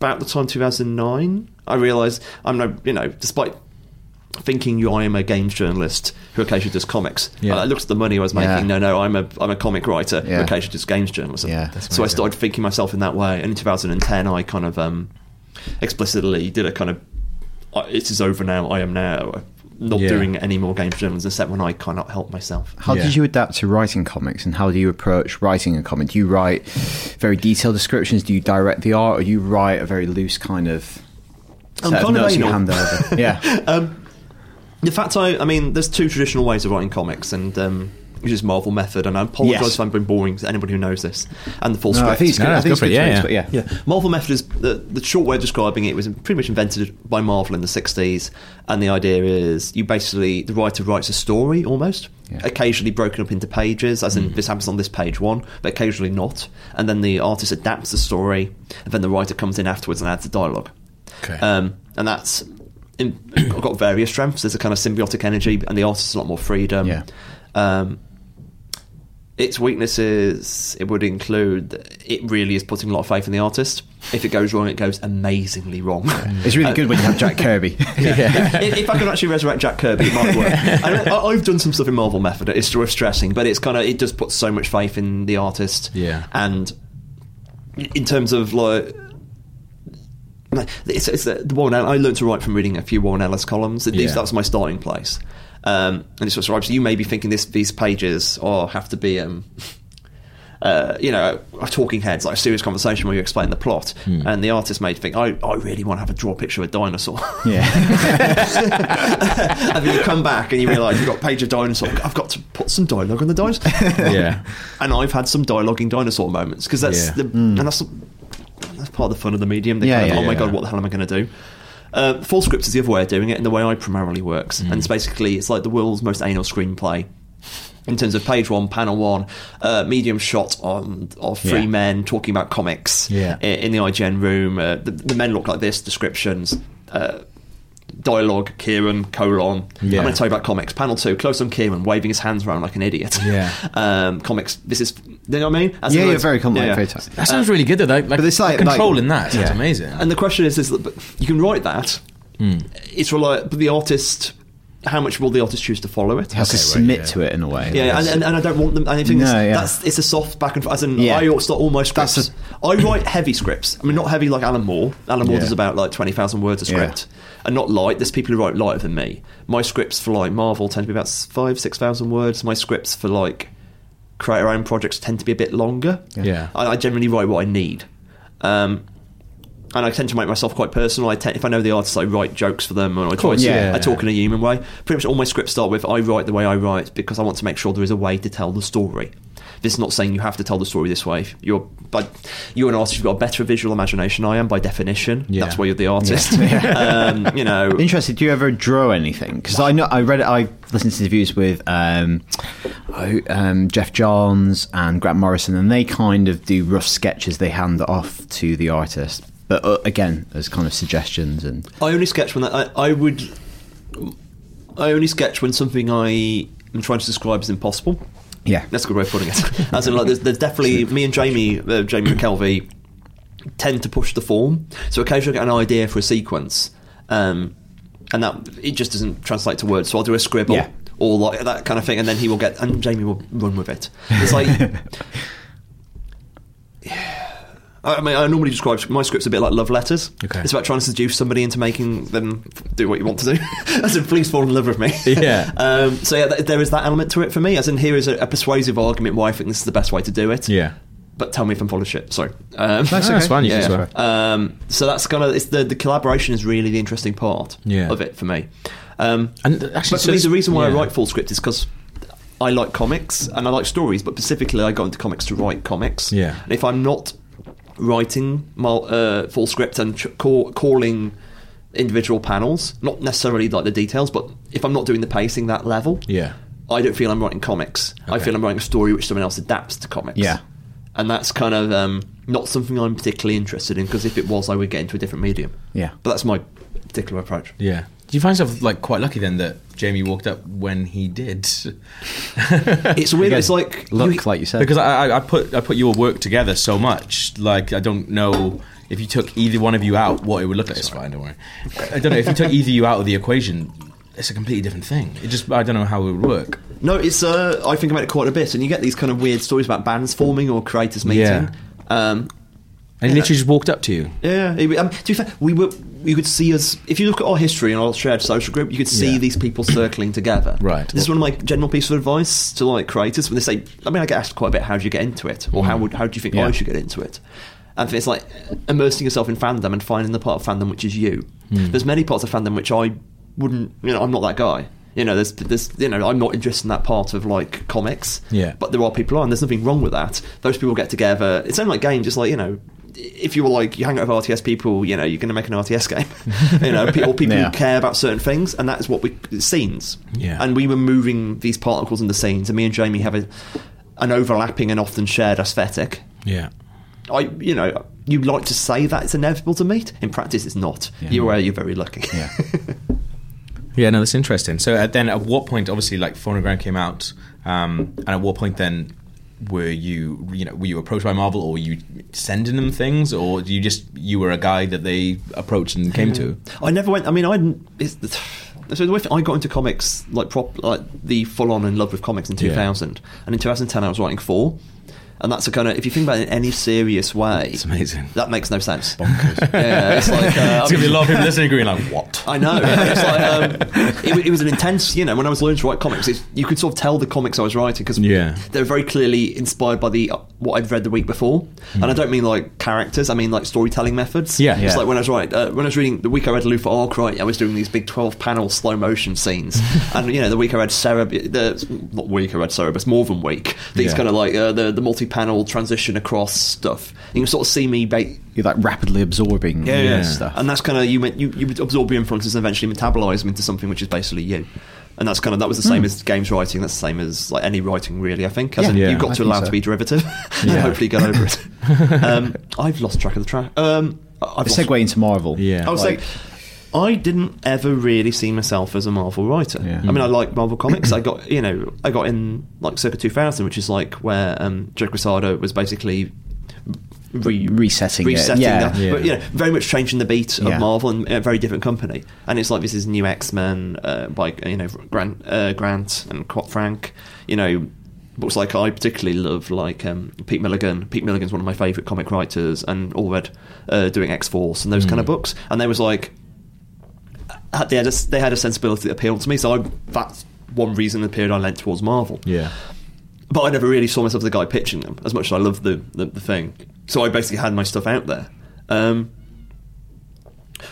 about the time 2009, I realised I'm no, you know, despite thinking you I am a games journalist who occasionally does comics. Yeah. I looked at the money I was making. Yeah. No, no, I'm a I'm a comic writer who Yeah. occasionally does games journalism. Yeah, so I started thinking myself in that way. And in 2010, I kind of um, explicitly did a kind of it is over now. I am now not Yeah. doing any more games journalism except when I cannot help myself. How Yeah. did you adapt to writing comics, and how do you approach writing a comic? Do you write very detailed descriptions? Do you direct the art, or do you write a very loose kind of I'm set of kind of notes you anal. hand over? *laughs* yeah, The fact I, I mean, there's two traditional ways of writing comics, and um, which is Marvel method, and I apologise Yes. if I'm being boring to anybody who knows this, and the full no, script. I think it's good. No, I think it's good for good it, yeah, yeah. Yeah, Marvel method is the, the short way of describing it was pretty much invented by Marvel in the 60s. And the idea is you basically, the writer writes a story almost, Yeah. occasionally broken up into pages, as in this happens on this page one, but occasionally not. And then the artist adapts the story, and then the writer comes in afterwards and adds the dialogue. Okay. Um, and that's in, *coughs* got various strengths. There's a kind of symbiotic energy, and the artist has a lot more freedom. Yeah. Um, its weaknesses, it would include that it really is putting a lot of faith in the artist. If it goes wrong, it goes amazingly wrong. *laughs* It's really uh, good when you have Jack Kirby. *laughs* yeah. if, if I could actually resurrect Jack Kirby, it might work. *laughs* I, I- I've done some stuff in Marvel Method. It's worth stressing, but it's kind of it does put so much faith in the artist. Yeah. and in terms of like. It's, it's the, the Warren I learned to write from reading a few Warren Ellis columns. These, Yeah. That's my starting place. Um, and it's what's right. So you may be thinking this, these pages or have to be, um, *laughs* uh, you know, a talking heads, like a serious conversation where you explain the plot. And the artist may think, I, I really want to have a draw picture of a dinosaur. *laughs* yeah. *laughs* and then you come back and you realise you've got a page of dinosaur. I've got to put some dialogue on the dinosaur. Yeah. and I've had some dialoguing dinosaur moments because that's Yeah. the and that's that's part of the fun of the medium. The Yeah, kind of, yeah, oh my god, what the hell am I going to do? Uh, full script is the other way of doing it, and the way I primarily works. And it's basically it's like the world's most anal screenplay. in terms of page one, panel one, uh, medium shot on of three Yeah. men talking about comics Yeah. i- in the IGN room. Uh, the, the men look like this. Descriptions. Uh, Dialogue, Kieron, colon. Yeah. I'm going to tell you about comics. Panel two, close on Kieron, waving his hands around like an idiot. Yeah. *laughs* Um, comics, this is, you know what I mean? As Yeah, in, yeah, very complicated. yeah. Very tight. That sounds really good though. Like, like, But it's like- controlling like- that sounds yeah. amazing. And the question is, is that you can write that. Hmm. It's rely, but the artist, how much will the artist choose to follow it? has to Okay, right, submit yeah. to it in a way. Yeah, and, and, and I don't want them. Anything No, that's, yeah. that's it's a soft back and forth. As in, Yeah. I start all my That's scripts. I write heavy scripts. I mean, not heavy like Alan Moore. Alan Moore Yeah. does about like twenty thousand words a Yeah. script, and not light. There's people who write lighter than me. My scripts for like Marvel tend to be about five, six thousand words. My scripts for like create our own projects tend to be a bit longer. Yeah. I, I generally write what I need. Um, and I tend to make myself quite personal. I tend, if I know the artist, I write jokes for them, and I, try course, to- yeah. I talk in a human way. Pretty much all my scripts start with I write the way I write because I want to make sure there is a way to tell the story. This is not saying you have to tell the story this way. You're, but you're an artist. You've got a better visual imagination. I am by definition. Yeah. That's why you're the artist. *laughs* um, you know, Interested? Do you ever draw anything? Because I know I read it. I listened to interviews with um, um, Geoff Johns and Grant Morrison, and they kind of do rough sketches. They hand off to the artist, but uh, again, as kind of suggestions and I only sketch when that, I, I would. I only sketch when something I am trying to describe is impossible. yeah, That's a good way of putting it. *laughs* As in, like, there's, there's definitely me and Jamie, uh, Jamie McKelvie, tend to push the form. So occasionally I get an idea for a sequence, um, and that it just doesn't translate to words. So I'll do a scribble Yeah. or like that kind of thing, and then he will get and Jamie will run with it. It's like. *laughs* I mean, I normally describe my scripts a bit like love letters. Okay. It's about trying to seduce somebody into making them do what you want to do. *laughs* As in, please fall in love with me. *laughs* Yeah. *laughs* Um, so yeah, th- there is that element to it for me. As in, here is a, a persuasive argument why I think this is the best way to do it. yeah. But tell me if I'm full of shit. Sorry. Um, that's fine. You yeah. Um, so that's kind of it's the the collaboration is really the interesting part Yeah. of it for me. Um, And actually, but so me, the reason why I write full script is because I like comics and I like stories, but specifically I got into comics to write comics. Yeah. And if I'm not writing uh, full script and ch- call- calling individual panels, not necessarily like the details, but if I'm not doing the pacing that level, Yeah. I don't feel I'm writing comics. I feel I'm writing a story which someone else adapts to comics. Yeah. And that's kind of um, not something I'm particularly interested in because if it was, I would get into a different medium. yeah. But that's my particular approach. Yeah. Do you find yourself like quite lucky then that Jamie walked up when he did? *laughs* It's weird. Again, it's like look, you- like you said, because I, I- I put I put your work together so much. Like I don't know if you took either one of you out, what it would look like. It's fine, don't worry. I don't know if you took either you out of the equation. It's a completely different thing. It just I don't know how it would work. No, it's. Uh, I think about it quite a bit, and you get these kind of weird stories about bands forming or creators meeting. Yeah. Um, And he literally just walked up to you. yeah. it- um, to be fair, we were. You could see us if you look at our history and our shared social group. You could see Yeah. these people circling together. Right. This is one of my general pieces of advice to like creators when they say. I mean, I get asked quite a bit. How do you get into it, or how would how do you think Yeah. I should get into it? And it's like immersing yourself in fandom and finding the part of fandom which is you. There's many parts of fandom which I wouldn't. You know, I'm not that guy. You know, there's, there's, you know, I'm not interested in that part of like comics. Yeah. But there are people on. There's nothing wrong with that. Those people get together. It's only like games. Just like you know, if you were like you hang out with RTS people, you know, you're going to make an RTS game. *laughs* you know, people, people Yeah. who care about certain things, and that is what we scenes. Yeah. And we were moving these particles into scenes, and me and Jamie have a, an overlapping and often shared aesthetic. Yeah. I, you know, you'd like to say that it's inevitable to meet. In practice, it's not. You're, uh, you're very lucky. Yeah. *laughs* Yeah, no, that's interesting. So uh, then, at what point, obviously, like Phonogram came out, um, and at what point then were you, you know, were you approached by Marvel, or were you sending them things, or do you just you were a guy that they approached and came to? I never went. I mean, I. It's, so the way I got into comics, like prop, like the full on in love with comics in Yeah. 2000, and in 2010 I was writing Thor, and that's a kind of if you think about it in any serious way, It's amazing. that makes no sense. *laughs* yeah, it's like uh, I There's gonna be a lot of people listening, going like, "What?" I know. yeah, It's like, um, *laughs* it, it was an intense, you know, when I was learning to write comics, it's, you could sort of tell the comics I was writing because Yeah. they were very clearly inspired by the what I'd read the week before. And I don't mean like characters, I mean like storytelling methods. Yeah. It's Yeah. like when I was writing, uh, when I was reading the week I read Luther Arkwright, I was doing these big 12 panel slow motion scenes. *laughs* and, you know, the week I read Cerebus, the, not week I read Cerebus, more than week, these Yeah. kind of like uh, the, the multi panel transition across stuff. You can sort of see me ba- You're like rapidly absorbing yeah, Yeah. stuff. And that's kind of you. You you would absorb your influences and eventually metabolize them into something which is basically you. And that's kind of that was the same as games writing. That's the same as like any writing, really. I think. As Yeah. in, Yeah. you've got I to allow so. to be derivative, *laughs* and Yeah. hopefully get over it. *laughs* um, I've lost track of the track. Um, I've lost segue into Marvel. Yeah. I was Like- like, I didn't ever really see myself as a Marvel writer. Yeah. I mean, I like Marvel comics. I got, you know, I got in like circa 2000, which is like where um, Joe Quesada was basically re- Resetting it. resetting Yeah. that, Yeah. but you know, very much changing the beat of Yeah. Marvel and a very different company. And it's like this is new X Men uh, by you know Grant uh, Grant and Scott Frank. You know, books like I particularly love like um, Pete Milligan. Pete Milligan's one of my favourite comic writers, and Allred uh, doing X Force and those kind of books. And there was like they had a, they had a sensibility that appealed to me. So I, that's one reason the period I leant towards Marvel Yeah. but I never really saw myself as the guy pitching them as much as I loved the, the, the thing. So I basically had my stuff out there. Um,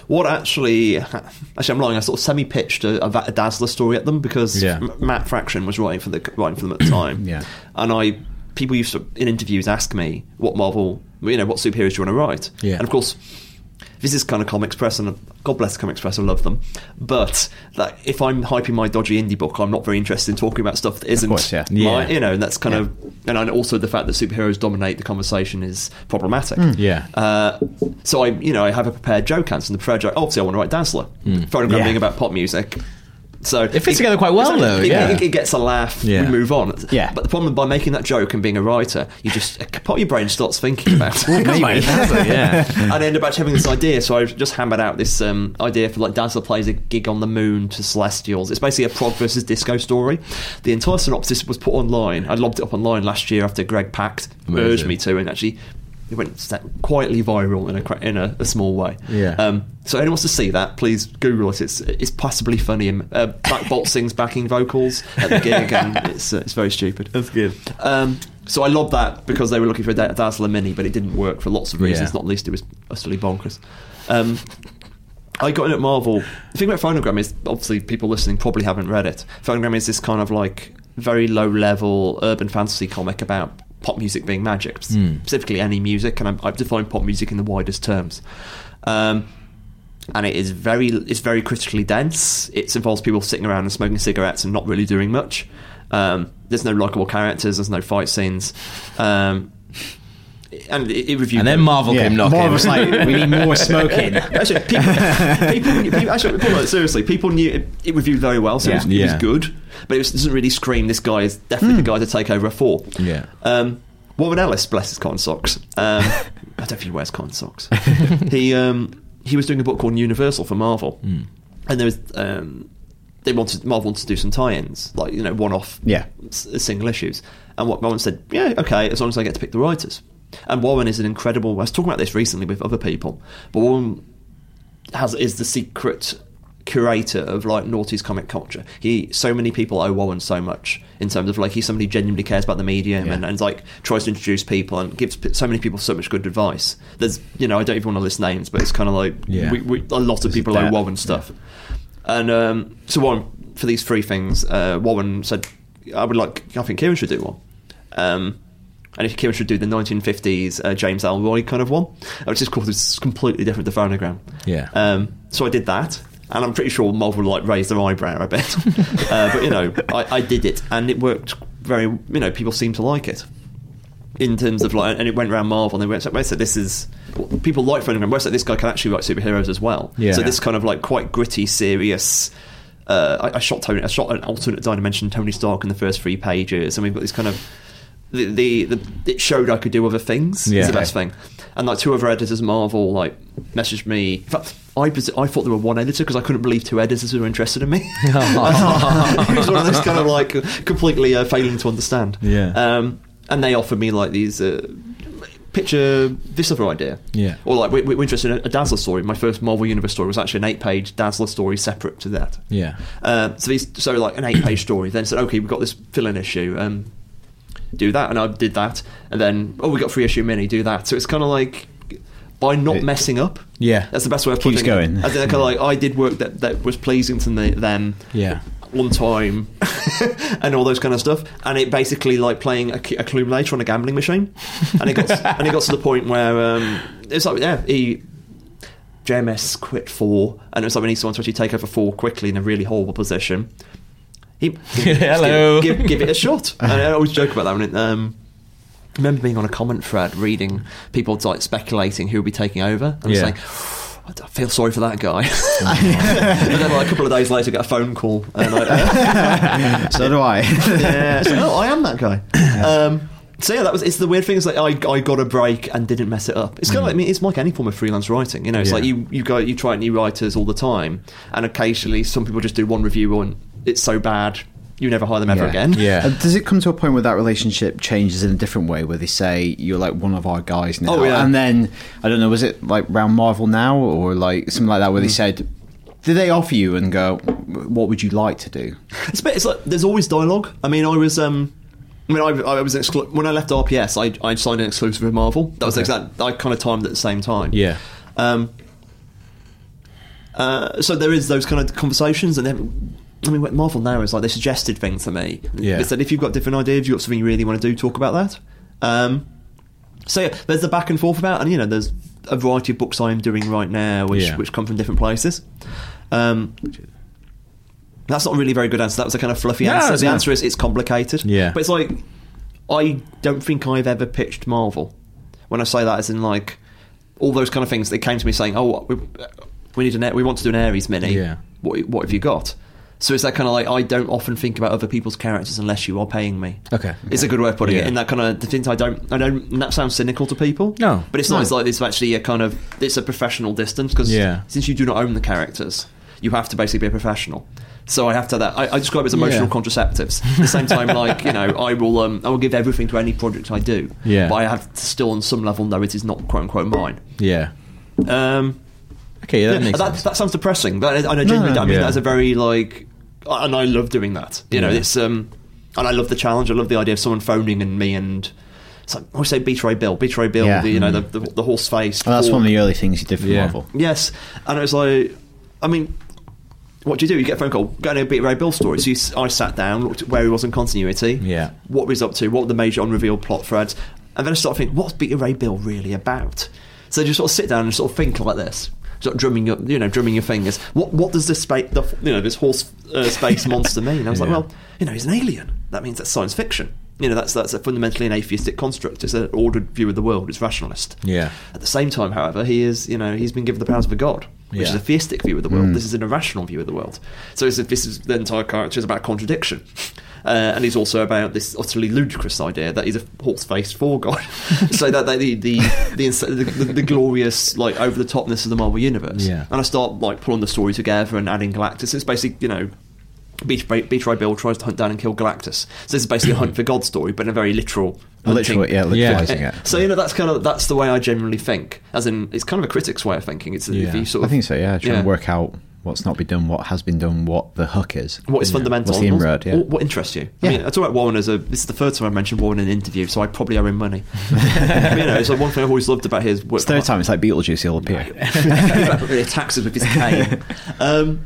what actually, *laughs* actually, I'm lying. I sort of semi-pitched a, a, a Dazzler story at them because Yeah. Matt Fraction was writing for the writing for them at the time. *clears throat* Yeah. and I people used to in interviews ask me what Marvel, you know, what superheroes do you want to write? Yeah. and of course. This is kind of Comics Press, and God bless Comics Press, I love them. But like, if I'm hyping my dodgy indie book, I'm not very interested in talking about stuff that isn't course, yeah. my, Yeah. you know, and that's kind Yeah. of, and also the fact that superheroes dominate the conversation is problematic. Yeah. Uh, so I, you know, I have a prepared joke answer, and the prepared joke. Obviously, I want to write Dazzler, Yeah. being about pop music. So It fits together quite well, though, It, yeah. it, it gets a laugh. Yeah. We move on. Yeah. But the problem by making that joke and being a writer, you just part of your brain starts thinking about. it. *laughs* Maybe. yeah. *laughs* and I ended up actually having this idea, so I just hammered out this um, idea for like Dazzler plays a gig on the moon to Celestials. It's basically a prog versus disco story. The entire synopsis was put online. I lobbed it up online last year after Greg Pak Amazing. urged me to, and actually it went quietly viral in a in a, a small way. Yeah. Um, so anyone wants to see that, please Google it. It's it's passably funny. And uh, Black Bolt sings backing vocals at the gig, and it's uh, it's very stupid. That's good. Um, so I lobbed that because they were looking for a Da- Dazzler Mini, but it didn't work for lots of reasons. Yeah. Not least it was utterly bonkers. Um, I got in at Marvel. The thing about Phonogram is, obviously, people listening probably haven't read it. Phonogram is this kind of like very low level urban fantasy comic about pop music being magic, specifically any music, and I'm, I've defined pop music in the widest terms. Um, and it is very it's very critically dense. It involves people sitting around and smoking cigarettes and not really doing much. Um, there's no likable characters. There's no fight scenes. Um, and it, it reviewed And then. Marvel Yeah. came knocking. Marvel was like, we need more *laughs* smoking. Actually, people, people, people, actually, *laughs* people, seriously, people knew it, it reviewed very well, so it, was, Yeah. it was good, but it, was, it doesn't really scream. This guy is definitely the guy to take over a Thor. Yeah. Um, Warren Ellis, bless his cotton socks. Um, *laughs* I don't know if he wears cotton socks. he um, he was doing a book called Universal for Marvel, Hmm. and there was um, they wanted Marvel wanted to do some tie-ins, like you know, one-off Yeah. s- single issues. And what Warren said, yeah, okay, as long as I get to pick the writers. And Warren is an incredible. I was talking about this recently with other people, but Warren has is the secret curator of like naughty's comic culture. He so many people owe Warren so much in terms of like he's somebody who genuinely cares about the medium Yeah. and, and like tries to introduce people and gives p- so many people so much good advice. There's you know I don't even want to list names, but it's kind of like Yeah. we, we, a lot of people owe. Warren stuff. And um, so Warren for these three things, uh, Warren said I would like I think Kieron should do one. Um, and if Kieron should do the 1950s uh, James Ellroy kind of one, which is called it's completely different to Phonogram. Yeah. Um, so I did that, and I'm pretty sure Marvel like raised their eyebrow a bit. *laughs* uh, but you know, I, I did it, and it worked very. You know, people seem to like it. In terms of like, and it went around Marvel, and they went, wait, so this is people like Phonogram. Wait, so this guy can actually write superheroes as well. Yeah. So this kind of like quite gritty, serious. Uh, I, I shot Tony. I shot an alternate dimension Tony Stark in the first three pages, and we've got this kind of the, the, the it showed I could do other things. Yeah. Is the best thing. And like two other editors, Marvel, like messaged me. In fact, I I thought there were one editor because I couldn't believe two editors were interested in me. *laughs* *laughs* it was one of those kind of like completely uh, failing to understand. Yeah. Um, and they offered me like these. Uh, Picture this other idea, Yeah. Or like we- we're interested in a Dazzler story. My first Marvel Universe story was actually an eight-page Dazzler story separate to that. Yeah. Uh, so these, so like an eight-page story. Then said, okay, we've got this fill-in issue. Um, do that, and I did that, and then oh, we got free issue mini. Do that. So it's kind of like by not It- messing up. Yeah. That's the best way of Keeps putting going. it. I think kind of like I did work that that was pleasing to me, them Yeah. on time *laughs* and all those kind of stuff and it basically like playing a, a accumulator on a gambling machine and it got and it got to the point where um, it's like yeah he JMS quit Thor and it was like we need someone to actually take over Thor quickly in a really horrible position He, *laughs* Hello. Give, give, give it a shot. *laughs* And I always joke about that. When it, um, I remember being on a comment thread reading people like speculating who would be taking over. And Yeah. saying, I feel sorry for that guy. *laughs* and then like, a couple of days later, get a phone call. And I, so do I. yeah, so, oh, I am that guy. Um, so yeah, that was. It's the weird thing is like I, I got a break and didn't mess it up. It's kind of like I mean, it's like any form of freelance writing. You know, it's Yeah. like you you go you try new writers all the time, and occasionally some people just do one review and it's so bad you never hire them ever Yeah. again. Yeah. Uh, does it come to a point where that relationship changes in a different way, where they say you're like one of our guys now, Oh, yeah. and then I don't know, was it like round Marvel now or like something like that, Mm. where they said, did they offer you and go, what would you like to do? *laughs* It's, a bit- it's like there's always dialogue. I mean, I was um, I mean, I, I was exclu- when I left RPS, I, I signed an exclusive with Marvel. That was Okay. exact. I kind of timed at the same time. Yeah. Um, uh, so there is those kind of conversations, and then I mean, what Marvel now is like they suggested things to me. Yeah. They said if you've got different ideas, you've got something you really want to do, talk about that. Um, so yeah, there's the back and forth about, and you know, there's a variety of books I'm doing right now, which Yeah. which come from different places. Um, that's not really a very good answer. That was a kind of fluffy No, answer. The no. answer is it's complicated. Yeah. but it's like I don't think I've ever pitched Marvel. When I say that, as in like all those kind of things, they came to me saying, "Oh, we, we need an, we want to do an Ares mini. Yeah. What, what have you got?" So it's that kind of like I don't often think about other people's characters unless you are paying me. Okay. It's a good way of putting Yeah. it. In that kind of the things I don't, I don't. And that sounds cynical to people. No. but it's not. No. It's like it's actually a kind of it's a professional distance because Yeah. since you do not own the characters, you have to basically be a professional. So I have to that. I, I describe it as emotional Yeah. contraceptives. At the same time, like you know, *laughs* I will um, I will give everything to any project I do. Yeah. but I have to still on some level know it is not quote unquote mine. Yeah. Um, Okay, yeah, that yeah, that, that sounds depressing. But I, I genuinely, I mean, Yeah. that's a very like, and I love doing that. You know, Yeah. it's um, and I love the challenge. I love the idea of someone phoning and me and. It's like, I always say Beta Ray Bill, Beta Ray Bill, Yeah. the, you know, the, the, the horse face. Well, that's one of the early things you did for Yeah. Marvel. Yes, and it was like, I mean, what do you do? You get a phone call, go to a Beta Ray Bill story. So you, I sat down, looked at where he was in continuity, Yeah. what he was up to, what were the major unrevealed plot threads, and then I started thinking, what's Beta Ray Bill really about? So you just sort of sit down and sort of think like this. Sort of drumming your, you know, drumming your fingers. What, what does this space, the, you know, this horse uh, space monster mean? I was like, well, you know, he's an alien. That means that's science fiction. You know, that's that's a fundamentally an atheistic construct. It's an ordered view of the world. It's rationalist. Yeah. At the same time, however, he is, you know, he's been given the powers of a god, which is a theistic view of the world. This is an irrational view of the world. So it's, this is the entire character is about contradiction, uh, and he's also about this utterly ludicrous idea that he's a horse-faced Thor god. *laughs* so that the the the, the, the, the glorious like over the topness of the Marvel universe. Yeah. And I start like pulling the story together and adding Galactus. It's basically you know. Beach, Beta Ray Bill tries to hunt down and kill Galactus. So this is basically a hunt for God story, but in a very literal, Literal, yeah, Yeah. literalizing it. so you know that's kind of that's the way I generally think. As in, it's kind of a critic's way of thinking. It's if Yeah. you sort I of think so, yeah. Trying Yeah. to work out what's not been done, what has been done, what the hook is. what is fundamental, What's the inroad, yeah. what, what interests you. I mean, I talk about Warren as a. This is the third time I mentioned Warren in an interview, so I probably owe him money. *laughs* you know, it's like one thing I've always loved about his work. It's third time, it's like Beetlejuice, he'll appear. *laughs* he attacks us with his cane. *laughs* Um,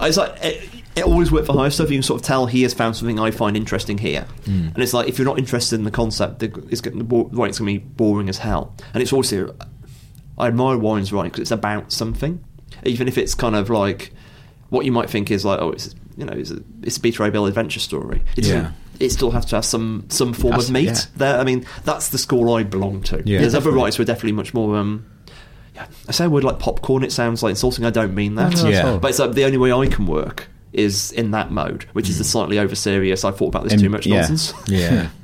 it's like it, it always worked for higher stuff. You can sort of tell he has found something I find interesting here, and it's like if you're not interested in the concept, the- it's going to bo- well, it's going to be boring as hell. And it's also I admire Warren's writing because it's about something, even if it's kind of like what you might think is like oh it's you know it's a, it's a Beta Ray Bill adventure story. It doesn't- Yeah. It still has to have some some form has of meat yeah. there. I mean, that's the school I belong to. Yeah, There's other writers who are definitely much more. Um, yeah, I say a word like popcorn. It sounds like insulting. I don't mean that. No, no, Yeah. But it's like the only way I can work is in that mode, which is the slightly over serious. I thought about this In- too much yeah. nonsense. Yeah. *laughs*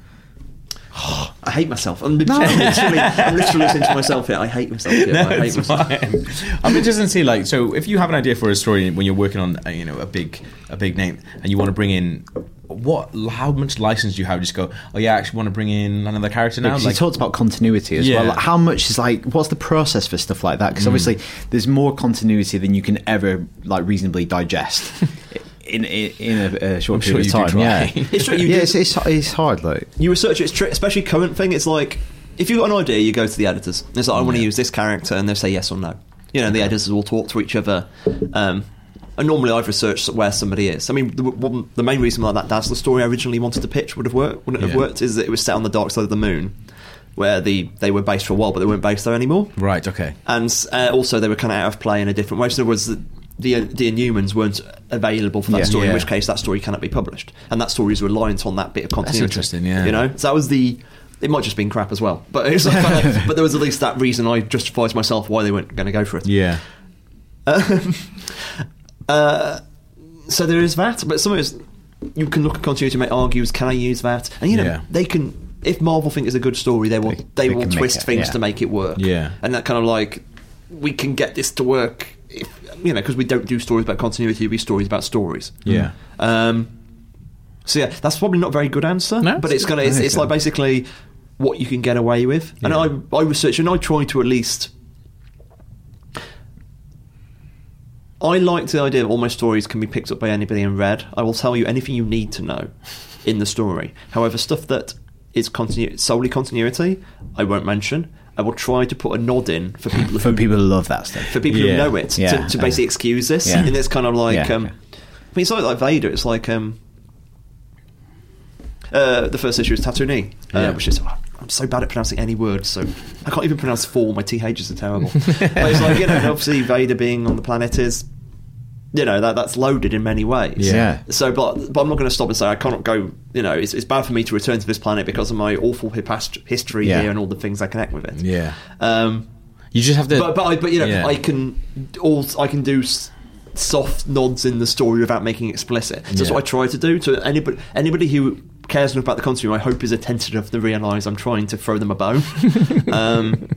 *gasps* I hate myself. I'm, literally, I'm *laughs* literally, I'm literally listening to myself here. I hate myself here. I hate it's myself. fine. I'm interested to see, like, so if you have an idea for a story when you're working on, uh, you know, a big, a big name, and you want to bring in, what, how much license do you have? Just go, oh yeah, I actually want to bring in another character now. Because Like, you talked about continuity as Yeah. well. Like how much is like what's the process for stuff like that? Because Mm. obviously there's more continuity than you can ever like reasonably digest *laughs* in in, in a, a short I'm period you of time. Yeah. *laughs* It's true, you yeah, it's, it's it's hard. Like you research it, it's tri- especially current thing. It's like if you've got an idea, you go to the editors. It's like I want to use this character, and they say yes or no. You know, the editors will talk to each other. Um, and normally, I've researched where somebody is. I mean, the, one, the main reason why that Dazzler story I originally wanted to pitch would have worked, wouldn't have Yeah. worked, is that it was set on the dark side of the moon, where the they were based for a while, but they weren't based there anymore. right, okay. And uh, also, they were kind of out of play in a different way. So there was the, the Inhumans weren't available for that Yeah. story, Yeah. in which case that story cannot be published, and that story is reliant on that bit of continuity. interesting, yeah. you know, so that was the. It might just been crap as well, but like, *laughs* but there was at least that reason I justified to myself why they weren't going to go for it. Yeah. *laughs* Uh, so there is that, but some of it's you can look at continuity and make argues. Can I use that? And you know Yeah. they can. If Marvel think it's a good story, they will They- they, they will twist it, things to make it work. Yeah. and that kind of like we can get this to work. If, you know, because we don't do stories about continuity, we do stories about stories. Yeah. Um, so yeah, that's probably not a very good answer, No, but it's gonna. It's, it's like basically what you can get away with. And Yeah. I I research and I try to at least. I like the idea that all my stories can be picked up by anybody and read. I will tell you anything you need to know in the story. However, stuff that is continu- solely continuity, I won't mention. I will try to put a nod in for people *laughs* For who people who love that stuff. for people Yeah. who know it Yeah. to, to basically excuse this. Yeah. And it's kind of like, um. I mean, it's like, like Vader. It's like um, uh, the first issue is Tatooine, uh, Yeah. which is I'm so bad at pronouncing any word, so I can't even pronounce Thor. My THs are terrible. *laughs* but it's like you know, obviously Vader being on the planet is. You know that that's loaded in many ways. Yeah. So, but but I'm not going to stop and say I cannot go. You know, it's, it's bad for me to return to this planet because of my awful history Yeah. here and all the things I connect with it. Yeah. Um, You just have to. but but, I, but you know Yeah. I can all I can do soft nods in the story without making it explicit. So that's what I try to do. To anybody anybody who cares enough about the content, I hope is attentive enough to realise I'm trying to throw them a bone. *laughs* um,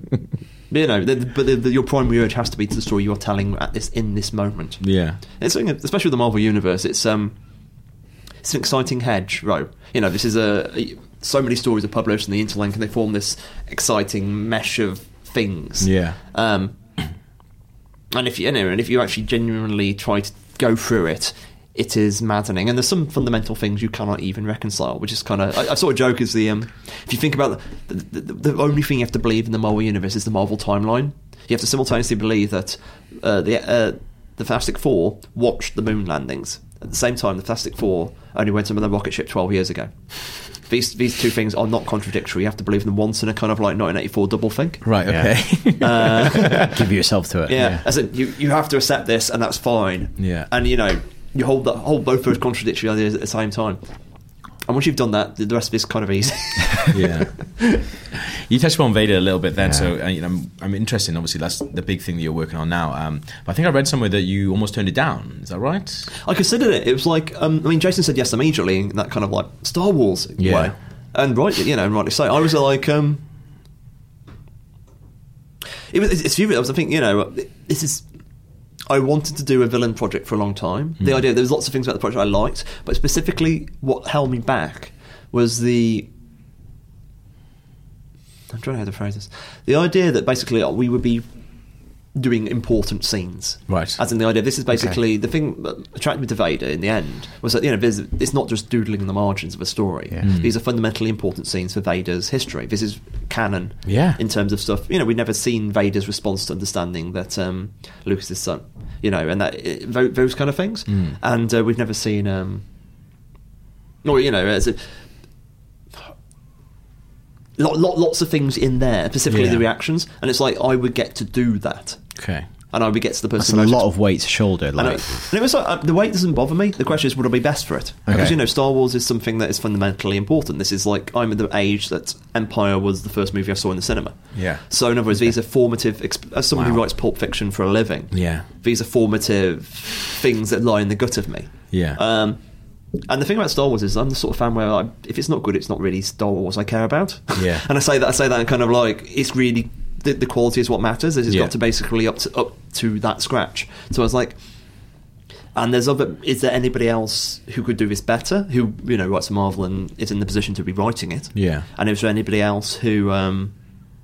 you know, the, but the, the, your primary urge has to be to the story you're telling at this in this moment. yeah. It's especially with the Marvel universe. It's um, it's an exciting hedge, right? You know, this is a so many stories are published and they interlink and they form this exciting mesh of things. Yeah. Um, *clears throat* and if you, you know, and if you actually genuinely try to go through it, it is maddening. And there's some fundamental things you cannot even reconcile, which is kind of. I, I sort of joke is the um, if you think about the, the, the, the only thing you have to believe in the Marvel universe is the Marvel timeline. You have to simultaneously believe that uh, the uh, the Fantastic Four watched the moon landings at the same time. The Fantastic Four only went on the rocket ship 12 years ago. These these two things are not contradictory. You have to believe them once in a kind of like 1984 double think. Right. Yeah. Okay. *laughs* *laughs* Give yourself to it. Yeah, as in you, you have to accept this, and that's fine. Yeah. and you know you hold that hold both those contradictory ideas at the same time. And once you've done that, the rest of it's kind of easy. *laughs* yeah. You touched upon Vader a little bit then, so uh, you know, I'm, I'm interested. Obviously, that's the big thing that you're working on now. Um, but I think I read somewhere that you almost turned it down. Is that right? I considered it. It was like um, I mean, Jason said yes immediately in that kind of like Star Wars Yeah. way, and right, you know, and rightly so. I was like, um, it was. It's few. I was. I think you know, this is. I wanted to do a villain project for a long time. The idea there was lots of things about the project I liked, but specifically what held me back was the. I'm trying to how to phrase this. The idea that basically we would be doing important scenes, Right. As in the idea, this is basically the thing that attracted me to Vader in the end was that you know it's not just doodling in the margins of a story. Yeah. Mm. These are fundamentally important scenes for Vader's history. This is canon, Yeah. in terms of stuff. You know, we've never seen Vader's response to understanding that um, Luke is his son. You know, and that it, those kind of things. Mm. And uh, we've never seen, um, or you know, as a, lot, lot, lots of things in there, specifically Yeah. the reactions. And it's like I would get to do that, Okay. And I would get to the That's person. a lot of weight to shoulder. I know. Like, And it was like, uh, the weight doesn't bother me. The question is, would I be best for it? Because you know, Star Wars is something that is fundamentally important. This is like I'm at the age that Empire was the first movie I saw in the cinema. Yeah. So in other words, these are formative. exp- As someone who writes Pulp Fiction for a living, Yeah. these are formative things that lie in the gut of me. Yeah. Um, and the thing about Star Wars is, I'm the sort of fan where I, if it's not good, it's not really Star Wars I care about. Yeah. *laughs* and I say that I say that in kind of like it's really the, the quality is what matters. It's Yeah. got to basically up to up to that scratch. So I was like, and there's other. Is there anybody else who could do this better? Who you know writes Marvel and is in the position to be writing it? Yeah. And is there anybody else who, um,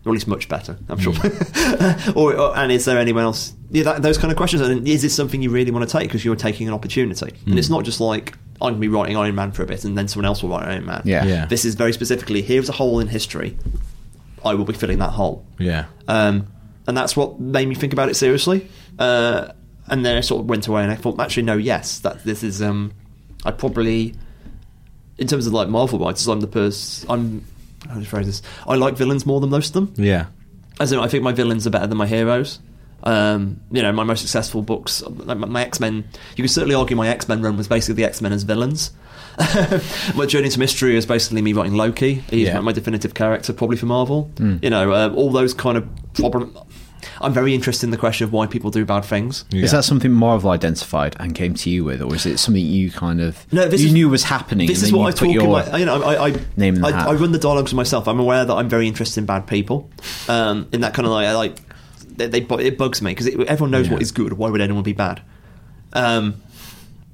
or at least much better? I'm sure. *laughs* or, or and is there anyone else? Yeah, that, those kind of questions. And is this something you really want to take because you're taking an opportunity? And it's not just like I'm going to be writing Iron Man for a bit and then someone else will write Iron Man. Yeah. Yeah. This is very specifically here's a hole in history. I will be filling that hole. Yeah. Um, and that's what made me think about it seriously. Uh, and then I sort of went away and I thought, actually, no, yes, that this is. Um, I probably, in terms of like Marvel writers, I'm the person. I'm. How do you phrase this? I like villains more than most of them. Yeah. As in, I think my villains are better than my heroes. Um, you know, my most successful books, like my, my X Men. You could certainly argue my X Men run was basically the X Men as villains. *laughs* my Journey to Mystery is basically me writing Loki. He's Yeah. my, my definitive character, probably for Marvel. You know, uh, all those kind of problem. I'm very interested in the question of why people do bad things. Is that something Marvel identified and came to you with, or is it something you kind of No, this you is- knew was happening? This and is what I put talk your- in my. You know, I, I, name in I. I run the dialogues myself. I'm aware that I'm very interested in bad people. Um, in that kind of like, like they, they it bugs me because everyone knows Yeah. what is good. Why would anyone be bad? Um,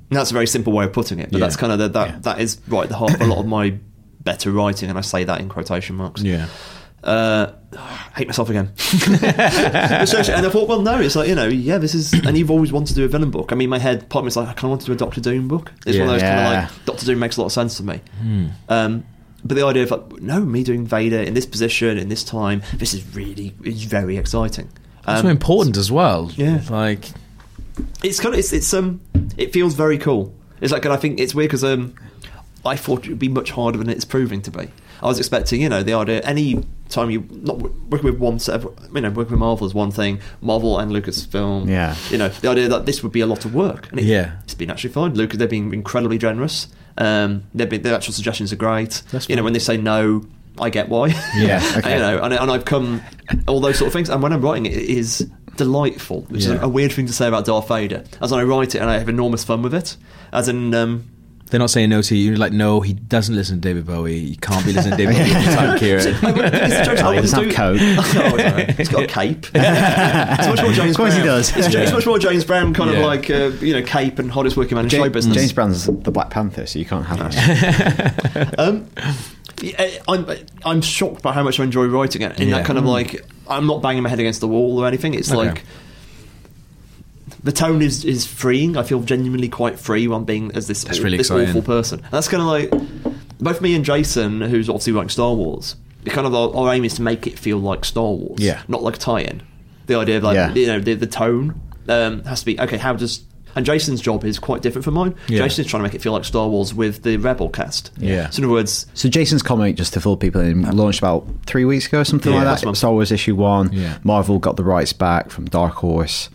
that's a very simple way of putting it, but Yeah. that's kind of the, that Yeah. that is right at the heart of a lot of my *coughs* better writing, and I say that in quotation marks. Yeah. Uh, hate myself again. *laughs* And I thought, well, no, it's like you know, yeah, this is, and you've always wanted to do a villain book. I mean, my head part of me is like, I kind of want to do a Doctor Doom book. It's one of those Yeah. kind of like Doctor Doom makes a lot of sense to me. Um, but the idea of like, no, me doing Vader in this position in this time, this is really, it's very exciting. That's Um, so important as well. Yeah. Like, it's kind of it's, it's um it feels very cool. It's like and I think it's weird because um I thought it would be much harder than it's proving to be. I was expecting you know the idea any time you not working with one set of you know working with Marvel is one thing Marvel and Lucasfilm Yeah. you know the idea that this would be a lot of work and it, Yeah. it's been actually fine. Lucas they've been incredibly generous. Um, they've been, their actual suggestions are great. That's you know when they say no. I get why. Yeah, *laughs* okay. you know, and, and I've come all those sort of things. And when I'm writing it, it is delightful, which Yeah. is a weird thing to say about Darth Vader. As I write it, and I have enormous fun with it. As in, um, they're not saying no to you. You're like, no, he doesn't listen to David Bowie. He can't be listening to David Bowie all the time, Kieron. I wouldn't- it's a joke, I Oh, he doesn't wouldn't have do- coke. *laughs* Oh, I don't know. He's got a cape. *laughs* it's much more James Of course he does. It's, Yeah. it's much more James Brown kind Yeah. of like uh, you know cape and hottest working man in show James, business. James Brown's the Black Panther, so you can't have that. Um, yeah, I'm I'm shocked by how much I enjoy writing it. In Yeah. that kind of like, I'm not banging my head against the wall or anything. It's Okay. like the tone is is freeing. I feel genuinely quite free when being as this That's really this exciting. awful person. And that's kind of like both me and Jason, who's obviously writing Star Wars. It kind of our, our aim is to make it feel like Star Wars, Yeah. not like a tie-in. The idea of like Yeah. you know the, the tone um, has to be okay. How does and Jason's job is quite different from mine. Yeah. Jason's trying to make it feel like Star Wars with the Rebel cast. Yeah. So in other words, So Jason's comic, just to fill people in, launched about three weeks ago, or something Yeah, like that. month. Star Wars issue one. Yeah. Marvel got the rights back from Dark Horse,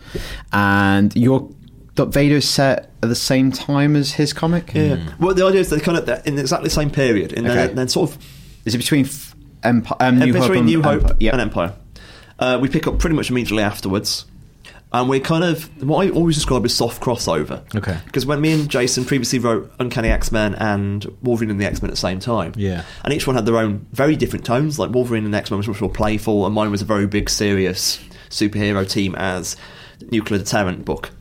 and your Darth Vader's set at the same time as his comic. Yeah. Well, the idea is they're kind of they're in exactly the same period, and Okay. then, then sort of Is it between Empire, um, New Hope, between and New Hope Empire? Yeah. and Empire. Uh, we pick up pretty much immediately afterwards, and we're kind of what I always describe as soft crossover. Okay. Because when me and Jason previously wrote Uncanny X Men and Wolverine and the X Men at the same time, Yeah. and each one had their own very different tones. Like Wolverine and X Men was much more playful, and mine was a very big, serious superhero team as nuclear deterrent book.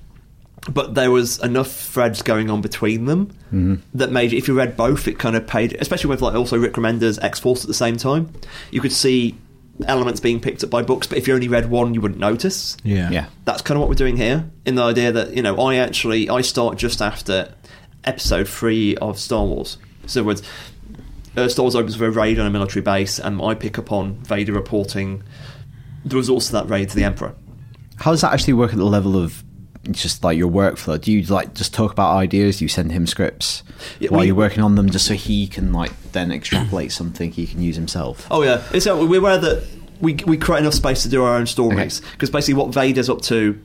But there was enough threads going on between them Mm-hmm. that made if you read both, it kind of paid. Especially with like also Rick Remender's X Force at the same time, you could see elements being picked up by books. But if you only read one, you wouldn't notice Yeah. Yeah. that's kind of what we're doing here in the idea that you know i actually i start just after episode three of star wars so in other words uh, star wars opens with a raid on a military base and i pick up on vader reporting the results of that raid to the emperor How does that actually work at the level of just like your workflow? Do you like just talk about ideas? Do you send him scripts Yeah, while we- you're working on them, just so he can like then extrapolate something he can use himself? oh yeah it's uh, we're aware that we, we create enough space to do our own stories because basically what vader's up to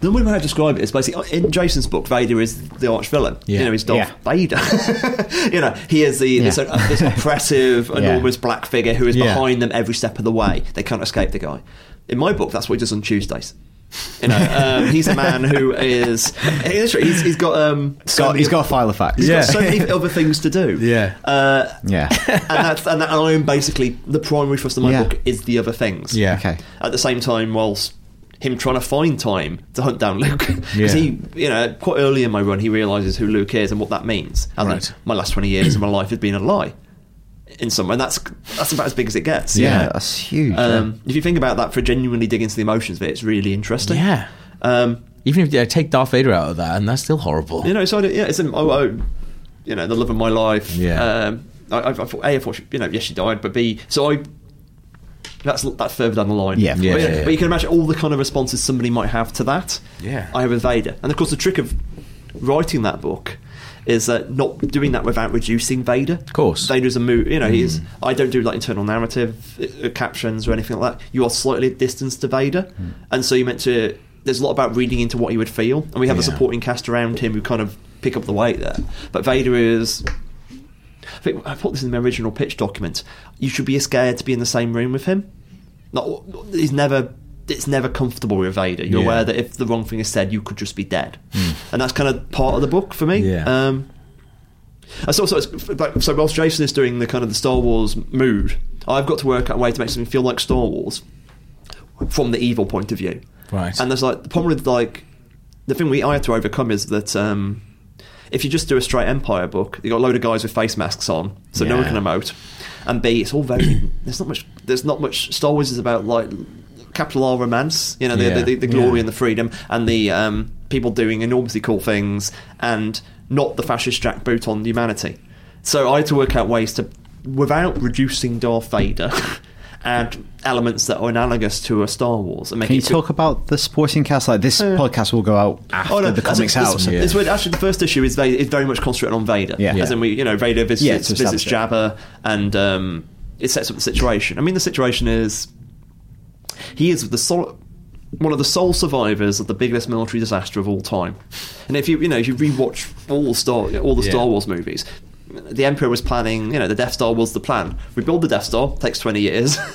the way I describe it is basically in Jason's book, Vader is the arch villain. Yeah. You know, he's Darth Yeah. Vader. *laughs* you know, he is the this, Yeah. uh, this oppressive, *laughs* enormous black figure who is behind them every step of the way. They can't escape the guy. In my book, that's what he does on Tuesdays. You know, um, he's a man who is he's, he's, he's got um, so Got, many- he's got a file of facts. he's Yeah. got so many *laughs* other things to do. Yeah. Uh, Yeah. and that's and that, I am basically the primary thrust of my Yeah. book is the other things. Yeah. Okay. At the same time, whilst him trying to find time to hunt down Luke, *laughs* because Yeah. he, you know, quite early in my run, he realizes who Luke is and what that means. And Right. that my last twenty years of my life has been a lie. In some way, and that's that's about as big as it gets. Yeah, that's huge. Um, if you think about that, for genuinely dig into the emotions of it, it's really interesting. Yeah. Um, Even if you take Darth Vader out of that, and that's still horrible. you know, so I, yeah, it's an, oh, oh, you know, the love of my life. Yeah. Um, I, I, I thought, a, I thought she, you know, yes, she died, but B, so I. That's that's further down the line. Yeah. Yeah, but, yeah, yeah. but you can imagine all the kind of responses somebody might have to that. Yeah. I have with Vader, and of course the trick of writing that book is uh, not doing that without reducing Vader. Of course. Vader's a mo You know, he's. I don't do like internal narrative uh, captions or anything like that. You are slightly distanced to Vader, and so you meant to. There's a lot about reading into what he would feel, and we have a supporting cast around him who kind of pick up the weight there. But Vader is. I think I put this in the original pitch document. You should be scared to be in the same room with him. Not, he's never. It's never comfortable with Vader. You're Yeah. aware that if the wrong thing is said, you could just be dead, and that's kind of part of the book for me. Yeah. Um, I saw, so, it's, like, so whilst Jason is doing the kind of the Star Wars mood, I've got to work out a way to make something feel like Star Wars from the evil point of view. Right. And there's like the problem with like the thing we I had to overcome is that um, if you just do a straight Empire book, you got a load of guys with face masks on, so no one can emote. And B, it's all very there's not much there's not much Star Wars is about like capital R romance, you know, the, Yeah. the, the glory Yeah. and the freedom and the um, people doing enormously cool things and not the fascist jackboot on humanity. So I had to work out ways to, without reducing Darth Vader, *laughs* add elements that are analogous to a Star Wars and make Can you it feel- talk about the supporting cast? Like this podcast will go out after Oh, no, the comics it's, out. It's, so- Yeah. it's. Actually, the first issue is very, is very much concentrated on Vader. Yeah. As in, we, you know, Vader visits, Yeah, visits Jabba, and um, it sets up the situation. I mean, the situation is he is the sol- one of the sole survivors of the biggest military disaster of all time. And if you, you know, if you rewatch all the Star, all the Yeah. Star Wars movies, the Emperor was planning. You know, the Death Star was the plan. We build the Death Star, takes twenty years. *laughs*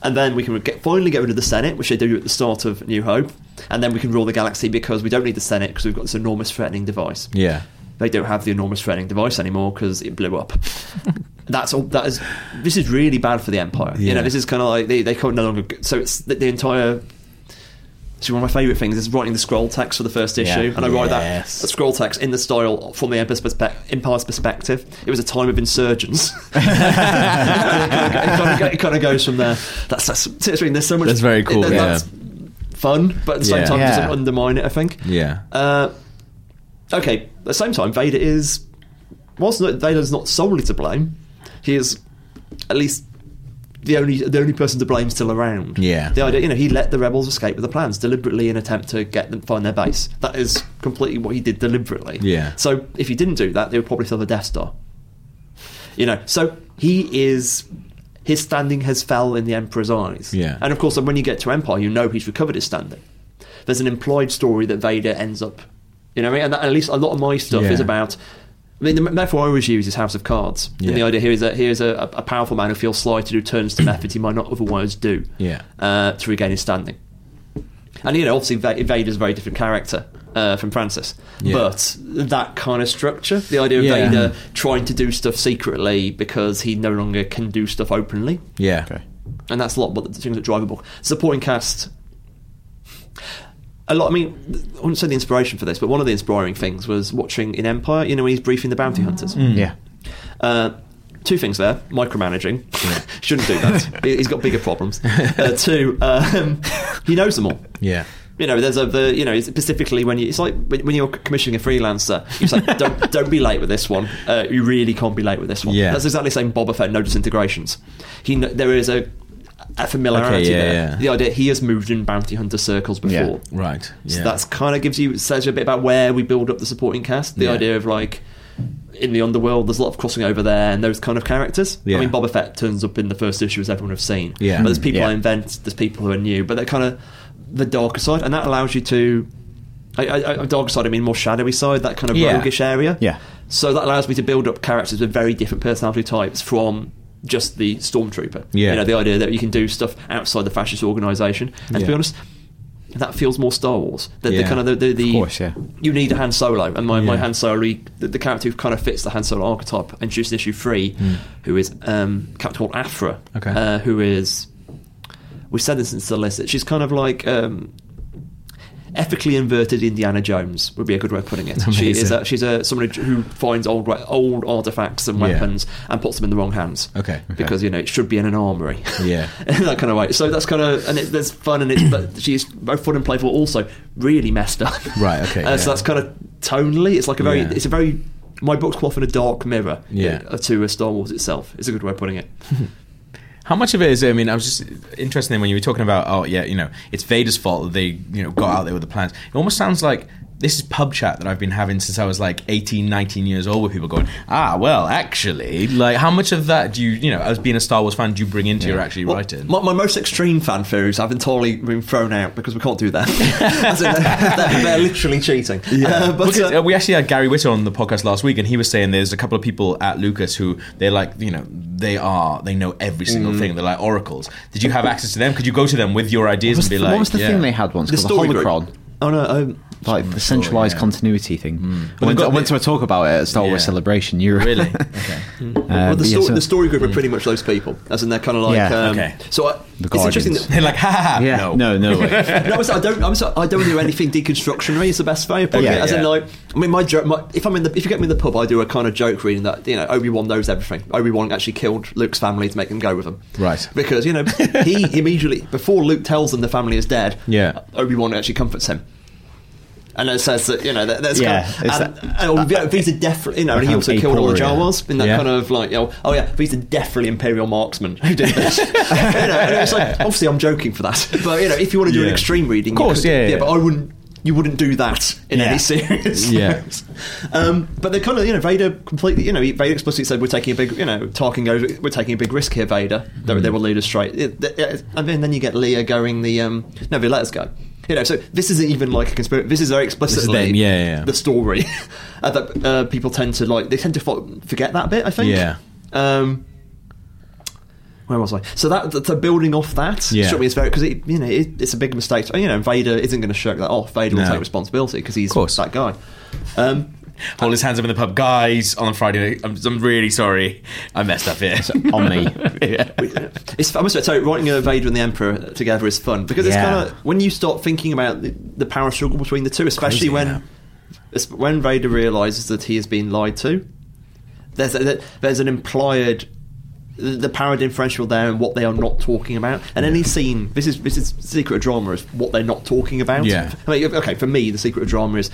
And then we can get, finally get rid of the Senate, which they do at the start of New Hope, and then we can rule the galaxy because we don't need the Senate because we've got this enormous threatening device Yeah. They don't have the enormous threatening device anymore because it blew up. *laughs* That's all. That is. This is really bad for the empire. You know, this is kind of like they they can't no longer. So it's the, the entire. So one of my favourite things is writing the scroll text for the first issue, Yeah. and I write that, Yes. that scroll text in the style from the Empire's, perspe- Empire's perspective. It was a time of insurgents. *laughs* *laughs* it, kind of, it kind of goes from there. That's, that's there's so much. That's very cool, that- yeah. That's fun, but at the same Yeah. time, it Yeah. doesn't undermine it. I think. Yeah. Uh, okay, at the same time, Vader is. Whilst not- Vader's not solely to blame, he is at least the only the only person to blame still around. Yeah. The idea, you know, he let the rebels escape with the plans deliberately in an attempt to get them find their base. That is completely what he did deliberately. Yeah. So if he didn't do that, they would probably still have a Death Star. You know, so he is. His standing has fell in the Emperor's eyes. Yeah. And of course, when you get to Empire, you know he's recovered his standing. There's an implied story that Vader ends up, you know, what I mean? and that, at least a lot of my stuff Yeah. is about. I mean, the metaphor I always use is House of Cards. Yeah. And the idea here is that here is a, a powerful man who feels slighted, who turns to methods he might not otherwise do Yeah. uh, to regain his standing. And you know, obviously, Va- Vader's a very different character uh, from Francis, Yeah. but that kind of structure, the idea of Yeah. Vader trying to do stuff secretly because he no longer can do stuff openly, Yeah. Okay. and that's a lot of the things that drive a book. Supporting cast. A lot. I mean, I wouldn't say the inspiration for this, but one of the inspiring things was watching in Empire. You know, when he's briefing the bounty hunters. Yeah. Uh, two things there: micromanaging. *laughs* Shouldn't do that. *laughs* He- He's got bigger problems. Uh, two, um, *laughs* he knows them all. Yeah. You know, there's a the you know specifically when you it's like when when you're commissioning a freelancer, it's like don't don't be late with this one. Uh, you really can't be late with this one. Yeah. That's exactly the same Boba Fett no disintegrations. He there is a a familiarity Okay, yeah, there. yeah. The idea he has moved in bounty hunter circles before. Yeah. Right. So that's kind of gives you says you a bit about where we build up the supporting cast. The idea of like in the underworld, there's a lot of crossing over there, and those kind of characters. I mean, Boba Fett turns up in the first issue, as everyone have seen. Yeah. but there's mm, people Yeah. I invent, there's people who are new, but they're kind of the darker side, and that allows you to. I, I, I, darker side, I mean more shadowy side, that kind of roguish area. Yeah. So that allows me to build up characters with very different personality types from just the stormtrooper. Yeah. You know, the idea that you can do stuff outside the fascist organisation. And to be honest, that feels more Star Wars. The, the kind of the, the, the Of course, yeah. you need a Han Solo, and my, my Han Solo, the, the character who kind of fits the Han Solo archetype, introduced in issue three, who is um, character called Aphra. Okay. uh, who is we said this in the solicit. She's kind of like um, ethically inverted Indiana Jones would be a good way of putting it. She is a, she's a someone who finds old old artifacts and Yeah. weapons and puts them in the wrong hands. Okay. because you know it should be in an armory. Yeah. *laughs* in that kind of way. So that's kind of and it, there's fun and it's but she's both fun and playful, also really messed up. Right, okay, *laughs* Uh, So that's kind of tonally. It's like a very. Yeah. It's a very. My book's quite often a dark mirror. Yeah. uh, To a Star Wars itself. It's a good way of putting it. *laughs* How much of it is? I mean, I was just interested in when you were talking about, oh yeah, you know, it's Vader's fault that they, you know, got out there with the plans. It almost sounds like this is pub chat that I've been having since I was like 18, 19 years old with people going, ah, well, actually, like, how much of that do you, you know, as being a Star Wars fan, do you bring into your actually Well, writing? My, my most extreme fan theories have entirely been thrown out because we can't do that. *laughs* *laughs* As in, they're, they're, they're literally cheating. Uh, but Because, uh, uh, we actually had Gary Whitta on the podcast last week, and he was saying there's a couple of people at Lucas who they're like, you know, they are, they know every single Mm. thing. They're like oracles. Did you have access to them? Could you go to them with your ideas and be the, like, what was the yeah. thing they had once the called the story group. Oh no, um, Like the centralized yeah. continuity thing. I, went, they've I went to a talk about it at Star Wars Yeah. Celebration. You Really? *laughs* Okay. Uh, well, the, but yeah, so- the story group are pretty much those people, as in they're kind of like. Yeah. um, Okay. So I, The it's interesting. That, They're like, ha ha ha. yeah, no. no, no, way. *laughs* no, I'm sorry, I don't. I'm sorry, I don't do anything deconstructionary. Is the best way of putting Yeah, it. As in, yeah. like, I mean, my joke. My, if I'm in the, if you get me in the pub, I do a kind of joke reading that you know Obi Wan knows everything. Obi Wan actually killed Luke's family to make them go with him. Right. Because you know he *laughs* immediately before Luke tells them the family is dead. Yeah. Obi Wan actually comforts him. And it says that you know that, that's Yeah, kind of, and, that- and, yeah, are definitely you know and he also killed all the. Jawas in that Yeah. kind of like you know, oh yeah these are definitely Imperial marksmen who did this. *laughs* *laughs* you know, and it's like obviously I'm joking for that, but you know if you want to do an extreme reading, Of course, yeah, yeah. but I wouldn't. You wouldn't do that in Yeah. any series. Yeah. um, but they're kind of, you know, Vader completely, you know, he- Vader explicitly said, "We're taking a big, you know, talking over, we're taking a big risk here, Vader. They, Mm. they will lead us straight." It, it- and then, then you get Leia going the, um, no, they let us go. You know, so this isn't even like a conspiracy. This is very explicitly them, yeah, yeah, the story *laughs* uh, that uh, people tend to like. They tend to fo- forget that bit. I think. Yeah. Um, where was I? So that the building off that Yeah. struck me as very because it, you know it, it's a big mistake. You know, Vader isn't going to shirk that off. Vader will take responsibility because he's that guy. Um, Hold his hands up in the pub, guys. On Friday, night. I'm, I'm really sorry. I messed up here. on me. *laughs* yeah. it's, I must say, writing a Vader and the Emperor together is fun because it's Yeah. kind of when you start thinking about the, the power struggle between the two, especially Crazy, when yeah. when Vader realizes that he has been lied to. There's a, there's an implied the power differential there and what they are not talking about. And any scene, this is this is secret of drama is what they're not talking about. Yeah. I mean, okay, for me, the secret of drama is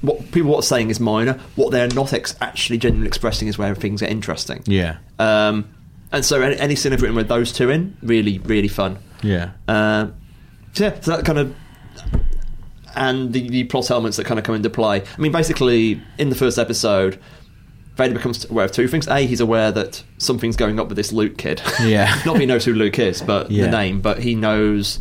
what people are saying is minor. What they're not ex- actually genuinely expressing is where things get interesting. Yeah. Um, and so any, any scene I've written with those two in, really, really fun. Yeah. Um, so yeah, so that kind of and the, the plot elements that kind of come into play. I mean, basically, in the first episode, Vader becomes aware of two things. A, he's aware that something's going up with this Luke kid. Yeah. *laughs* not that he knows who Luke is, but Yeah. the name. But he knows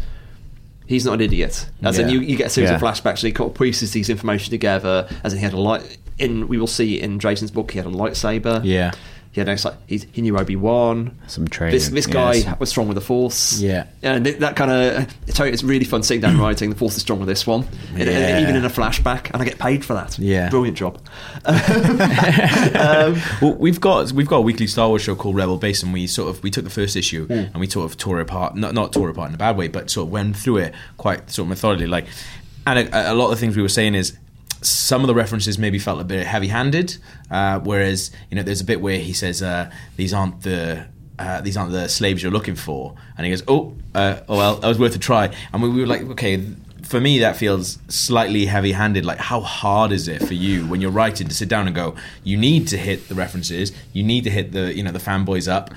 he's not an idiot. As in, you, you get a series of Yeah. flashbacks. And he kind of pieces these information together. As in, he had a light. In we will see in Jason's book, he had a lightsaber. Yeah. He had a, he's, he knew Obi Wan. Some training. This this guy yes. was strong with the Force. Yeah. and it, that kind of I it's really fun sitting down writing. The Force is strong with this one, And- and Yeah. even in a flashback, and I get paid for that. Yeah. brilliant job. *laughs* Um, well, we've got we've got a weekly Star Wars show called Rebel Base, and we sort of we took the first issue hmm. and we sort of tore it apart, not not tore it apart in a bad way, but sort of went through it quite sort of methodically. Like, and a, a lot of the things we were saying is some of the references maybe felt a bit heavy-handed, uh, whereas you know there's a bit where he says uh, these aren't the uh, these aren't the slaves you're looking for, and he goes, oh, oh well, that was worth a try, and we, we were like, okay. For me, that feels slightly heavy-handed. Like, how hard is it for you when you're writing to sit down and go? You need to hit the references. You need to hit the, you know, the fanboys up.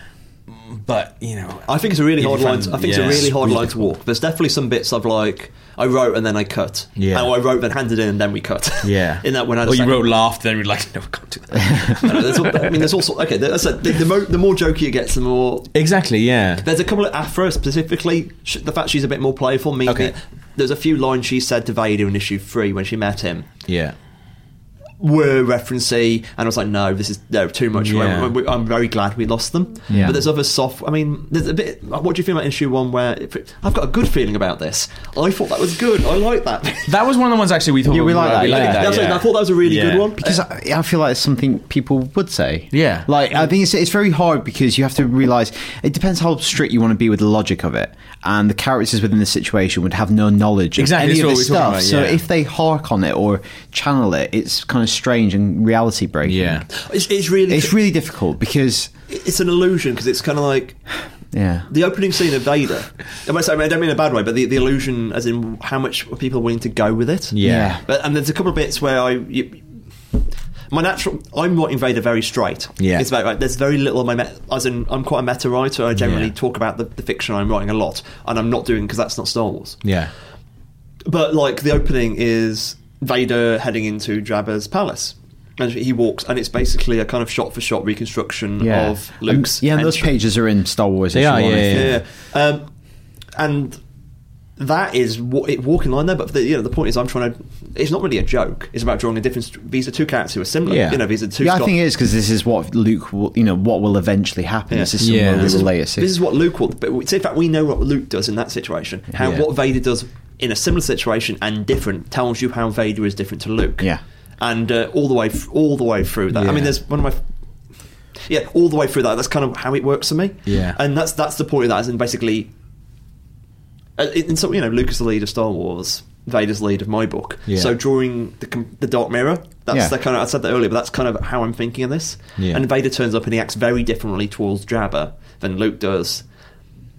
But you know, I think it's a really hard line. To, I think yeah, it's a really hard line to walk. There's definitely some bits of like I wrote and then I cut. Yeah. or I wrote then handed in and then we cut. Yeah. *laughs* in that when I or you wrote laughed, then you're like, no, we can't do that. *laughs* No, no, there's I mean, there's also okay. There's a, the, the, mo- the more jokey it gets, the more exactly. Yeah. There's a couple of Aphra specifically. sh- The fact she's a bit more playful means Okay. there's a few lines she said to Vader in issue three when she met him Yeah. Were referencey, and I was like, no, this is no too much. Yeah. I'm, I'm very glad we lost them. Yeah. But there's other soft. I mean, there's a bit. What do you feel about issue one? Where if it- I've got a good feeling about this. I thought that was good. I like that. *laughs* That was one of the ones actually we thought Yeah, we like that, We yeah. liked That's that, like- yeah. I thought that was a really Yeah. good one because I, I feel like it's something people would say. Yeah. like I think it's it's very hard because you have to realize it depends how strict you want to be with the logic of it, and the characters within the situation would have no knowledge of Exactly, any of what this stuff. about, So if they hark on it or channel it, it's kind of strange and reality breaking. Yeah. It's, it's really. it's really difficult because It's an illusion because it's kind of like. yeah, The opening scene of Vader. I might say- I mean, I don't mean in a bad way, but the, the illusion, as in how much people are people willing to go with it. Yeah. But and there's a couple of bits where I. You, my natural, I'm writing Vader very straight. Yeah. it's about right. There's very little of my, met, as in I'm quite a meta writer. I generally Yeah. talk about the, the fiction I'm writing a lot, and I'm not doing because that's not Star Wars. Yeah. But like the opening is Vader heading into Jabba's palace. And he walks, and it's basically a kind of shot-for-shot reconstruction Yeah. of Luke's. And- yeah, and those pages are in Star Wars. They issue are, one, yeah. Yeah, um, and that is wa- it walking line there. But the, you know, the point is, I'm trying to. It's not really a joke. It's about drawing a difference. These are two cats who are similar. Yeah. You know, these are two. Yeah, I Scott- think it is because this is what Luke will, you know, what will eventually happen. Yeah. This is Yeah. This to is- Leia. This is what Luke will. But in fact, we know what Luke does in that situation. How Yeah. what Vader does in a similar situation and different tells you how Vader is different to Luke. Yeah. and uh, all the way, f- all the way through that. I mean, there's one of my. Yeah, all the way through that. That's kind of how it works for me. Yeah. and that's that's the point of that. Is in basically, uh, in some you know, Luke's the lead of Star Wars, Vader's the lead of my book. Yeah. So drawing the the Dark Mirror. That's Yeah. the kind of I said that earlier, but that's kind of how I'm thinking of this. Yeah. And Vader turns up and he acts very differently towards Jabba than Luke does.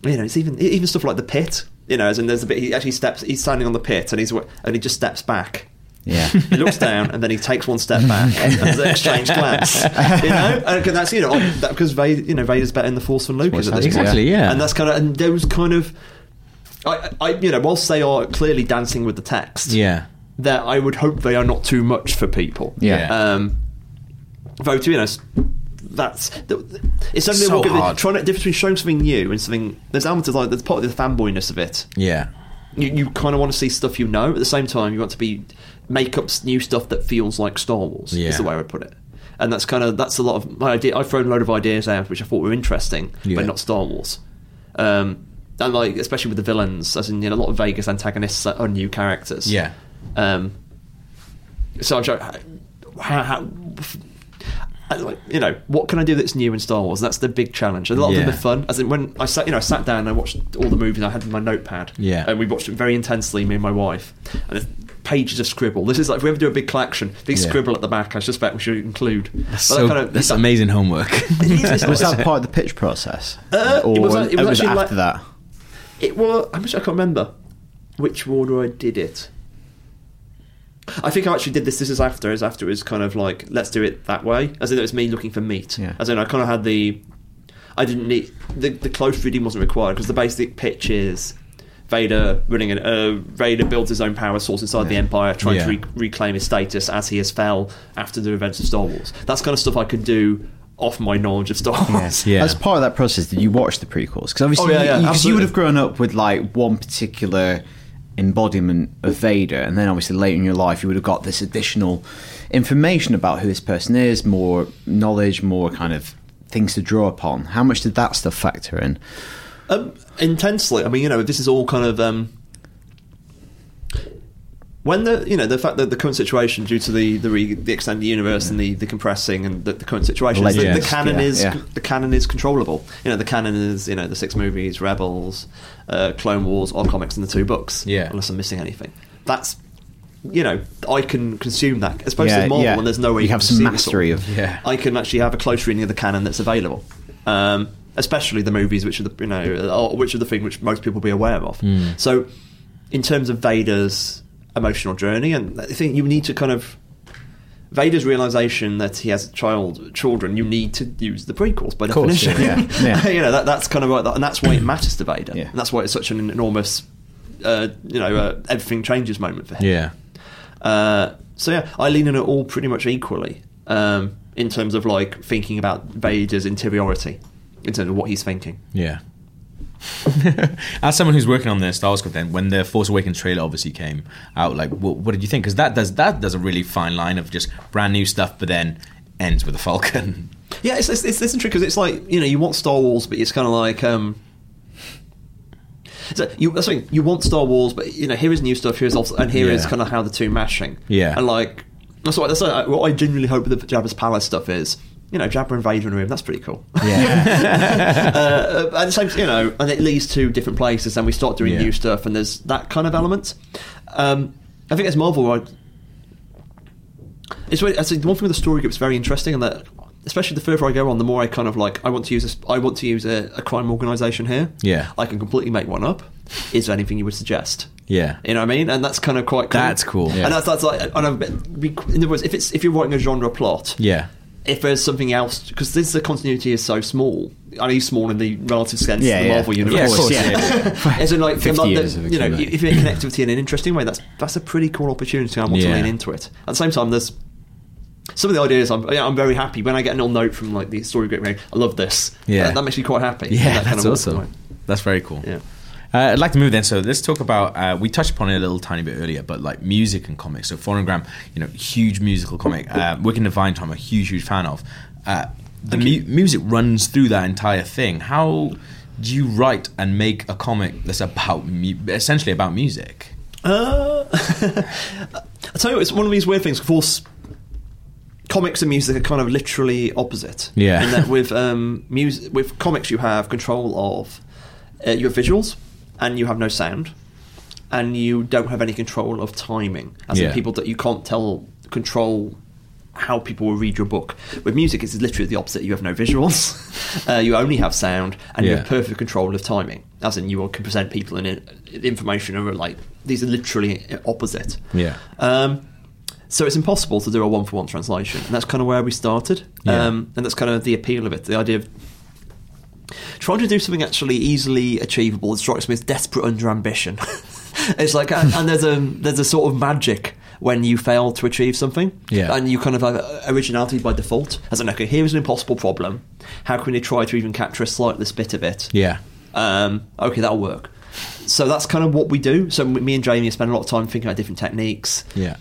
You know, it's even even stuff like the pit. You know, as in there's a bit. He actually steps. He's standing on the pit and he's and he just steps back. Yeah. *laughs* He looks down and then he takes one step back *laughs* and there's an exchange glance. You know, and that's you know like, that, because Vader, you know, Vader's better in the Force than Luke is at this point. Exactly, yeah. And that's kind of and those kind of, I, I, you know, whilst they are clearly dancing with the text, Yeah. that I would hope they are not too much for people. Yeah. Um, though to be honest, that's it's something So that we're hard. trying to difference between showing something new and something. There's elements of like there's part of the fanboyness of it. Yeah. You, you kind of want to see stuff you know. At the same time, you want to be make up new stuff that feels like Star Wars. Yeah. Is the way I would put it. And that's kind of that's a lot of my idea. I've thrown a load of ideas out which I thought were interesting, Yeah. but not Star Wars. Um, and like especially with the villains, as in you know, a lot of Vegas antagonists are new characters. Yeah. Um, so I'm trying. How, how, like, you know, what can I do that's new in Star Wars? That's the big challenge. And a lot of them are fun. As in, when I sat, you know, I sat down and I watched all the movies. I had my notepad. Yeah. and we watched it very intensely, me and my wife. And it's pages of scribble. This is like if we ever do a big collection, these Yeah. scribble at the back. I suspect we should include. That's, so, that kind of- that's that- amazing homework. it is, *laughs* was that *laughs* part of the pitch process? Uh, it or was- it was actually after like- that? It was. I'm sure I can't remember which order I did it. I think I actually did this. This is after. As after it was kind of like let's do it that way. As in it was me looking for meat. Yeah. As in I kind of had the. I didn't need the the close reading wasn't required because the basic pitch is Vader running an uh, Vader builds his own power source inside the Empire, trying Yeah. to re- reclaim his status as he has fell after the events of Star Wars. That's kind of stuff I could do off my knowledge of Star Wars. Yeah. As part of that process, did you watch the prequels? Because obviously, Oh, yeah, yeah, you, 'cause you would have grown up with like one particular embodiment of Vader, and then obviously later in your life, you would have got this additional information about who this person is, more knowledge, more kind of things to draw upon. How much did that stuff factor in? Um, intensely. I mean, you know, this is all kind of um, when the you know the fact that the current situation due to the the, re, the extended universe and the, the compressing and the, the current situation, is that the canon yeah, is yeah. the canon is controllable. You know, the canon is you know the six movies, Rebels, uh, Clone Wars, all comics, and the two books. Yeah. unless I'm missing anything. That's you know I can consume that as opposed Yeah, to Marvel yeah. when there's no way You you, have can some consume it all. mastery of- Yeah. I can actually have a close reading of the canon that's available. Um, especially the movies, which are the you know, which are the thing which most people will be aware of. Hmm. So, in terms of Vader's emotional journey, and I think you need to kind of Vader's realization that he has child children. You need to use the prequels by course, definition. yeah, *laughs* yeah. you know that, that's kind of and that's why it matters to Vader. Yeah. And that's why it's such an enormous, uh, you know, uh, everything changes moment for him. yeah. Uh, so yeah, I lean on it all pretty much equally um, in terms of like thinking about Vader's interiority, in terms of what he's thinking. Yeah. *laughs* As someone who's working on the Star Wars content, when the Force Awakens trailer obviously came out, like, what, what did you think? Because that does that does a really fine line of just brand new stuff, but then ends with a Falcon. *laughs* Yeah, it's it's, it's this trick because it's like you know you want Star Wars, but it's kind of like um. So you, that's you want Star Wars, but you know here is new stuff. Here's also, and here is Yeah. kind of how the two mashing. Yeah. and like that's what that's what, what I genuinely hope the Jabba's palace stuff is. You know, Jabba and Vader in a room. That's pretty cool. Yeah. *laughs* uh, *laughs* the same, you know, and it leads to different places, and we start doing Yeah. new stuff, and there's that kind of element. Um, I think as Marvel, I, it's really, I think the one thing with the story group is very interesting, and that especially the further I go on, the more I kind of like I want to use this, I want to use a, a crime organisation here. Yeah. I can completely make one up. Is there anything you would suggest? yeah. You know what I mean? And that's kind of quite cool. That's cool. Yeah. And that's, that's like, and I've, in other words, if it's if you're writing a genre plot, Yeah. If there's something else, because this the continuity is so small. I know small in the relative sense Yeah, of the yeah. Marvel Yeah, of universe. course, yeah. *laughs* As in, like, 50 like, years the- you know, if you connect with it in an interesting way, that's that's a pretty cool opportunity. I want to lean into it. At the same time, there's some of the ideas. I'm, yeah, I'm very happy when I get a little note from like the story group. I love this. Yeah. that, that makes me quite happy. Yeah, that kind that's of awesome. way. That's very cool. Yeah. Uh, I'd like to move then. So let's talk about. Uh, we touched upon it a little tiny bit earlier, but like music and comics. So Phonogram, you know, huge musical comic. Uh, Wicked Divine, I'm a huge, huge fan of. Uh, the mu- music runs through that entire thing. How do you write and make a comic that's about mu- essentially about music? Uh, *laughs* I tell you, what, it's one of these weird things. Of course, comics and music are kind of literally opposite. Yeah. In that with um, music, with comics, you have control of uh, your visuals, and you have no sound, and you don't have any control of timing. As Yeah. in people that you can't tell control how people will read your book. With music, it's literally the opposite. You have no visuals, *laughs* uh, you only have sound, and you have perfect control of timing. As in, you can present people in information are like these are literally opposite. Yeah. Um, so it's impossible to do a one for one translation, and that's kind of where we started. Yeah. Um, and that's kind of the appeal of it. The idea of trying to do something actually easily achievable. Strikes me as desperate under ambition. *laughs* it's like, and, and there's a there's a sort of magic when you fail to achieve something, Yeah. and you kind of have originality by default. As an okay, here's an impossible problem. How can we try to even capture a slightest bit of it? Yeah. um, okay, that'll work. So that's kind of what we do. So me and Jamie spend a lot of time thinking about different techniques. Yeah.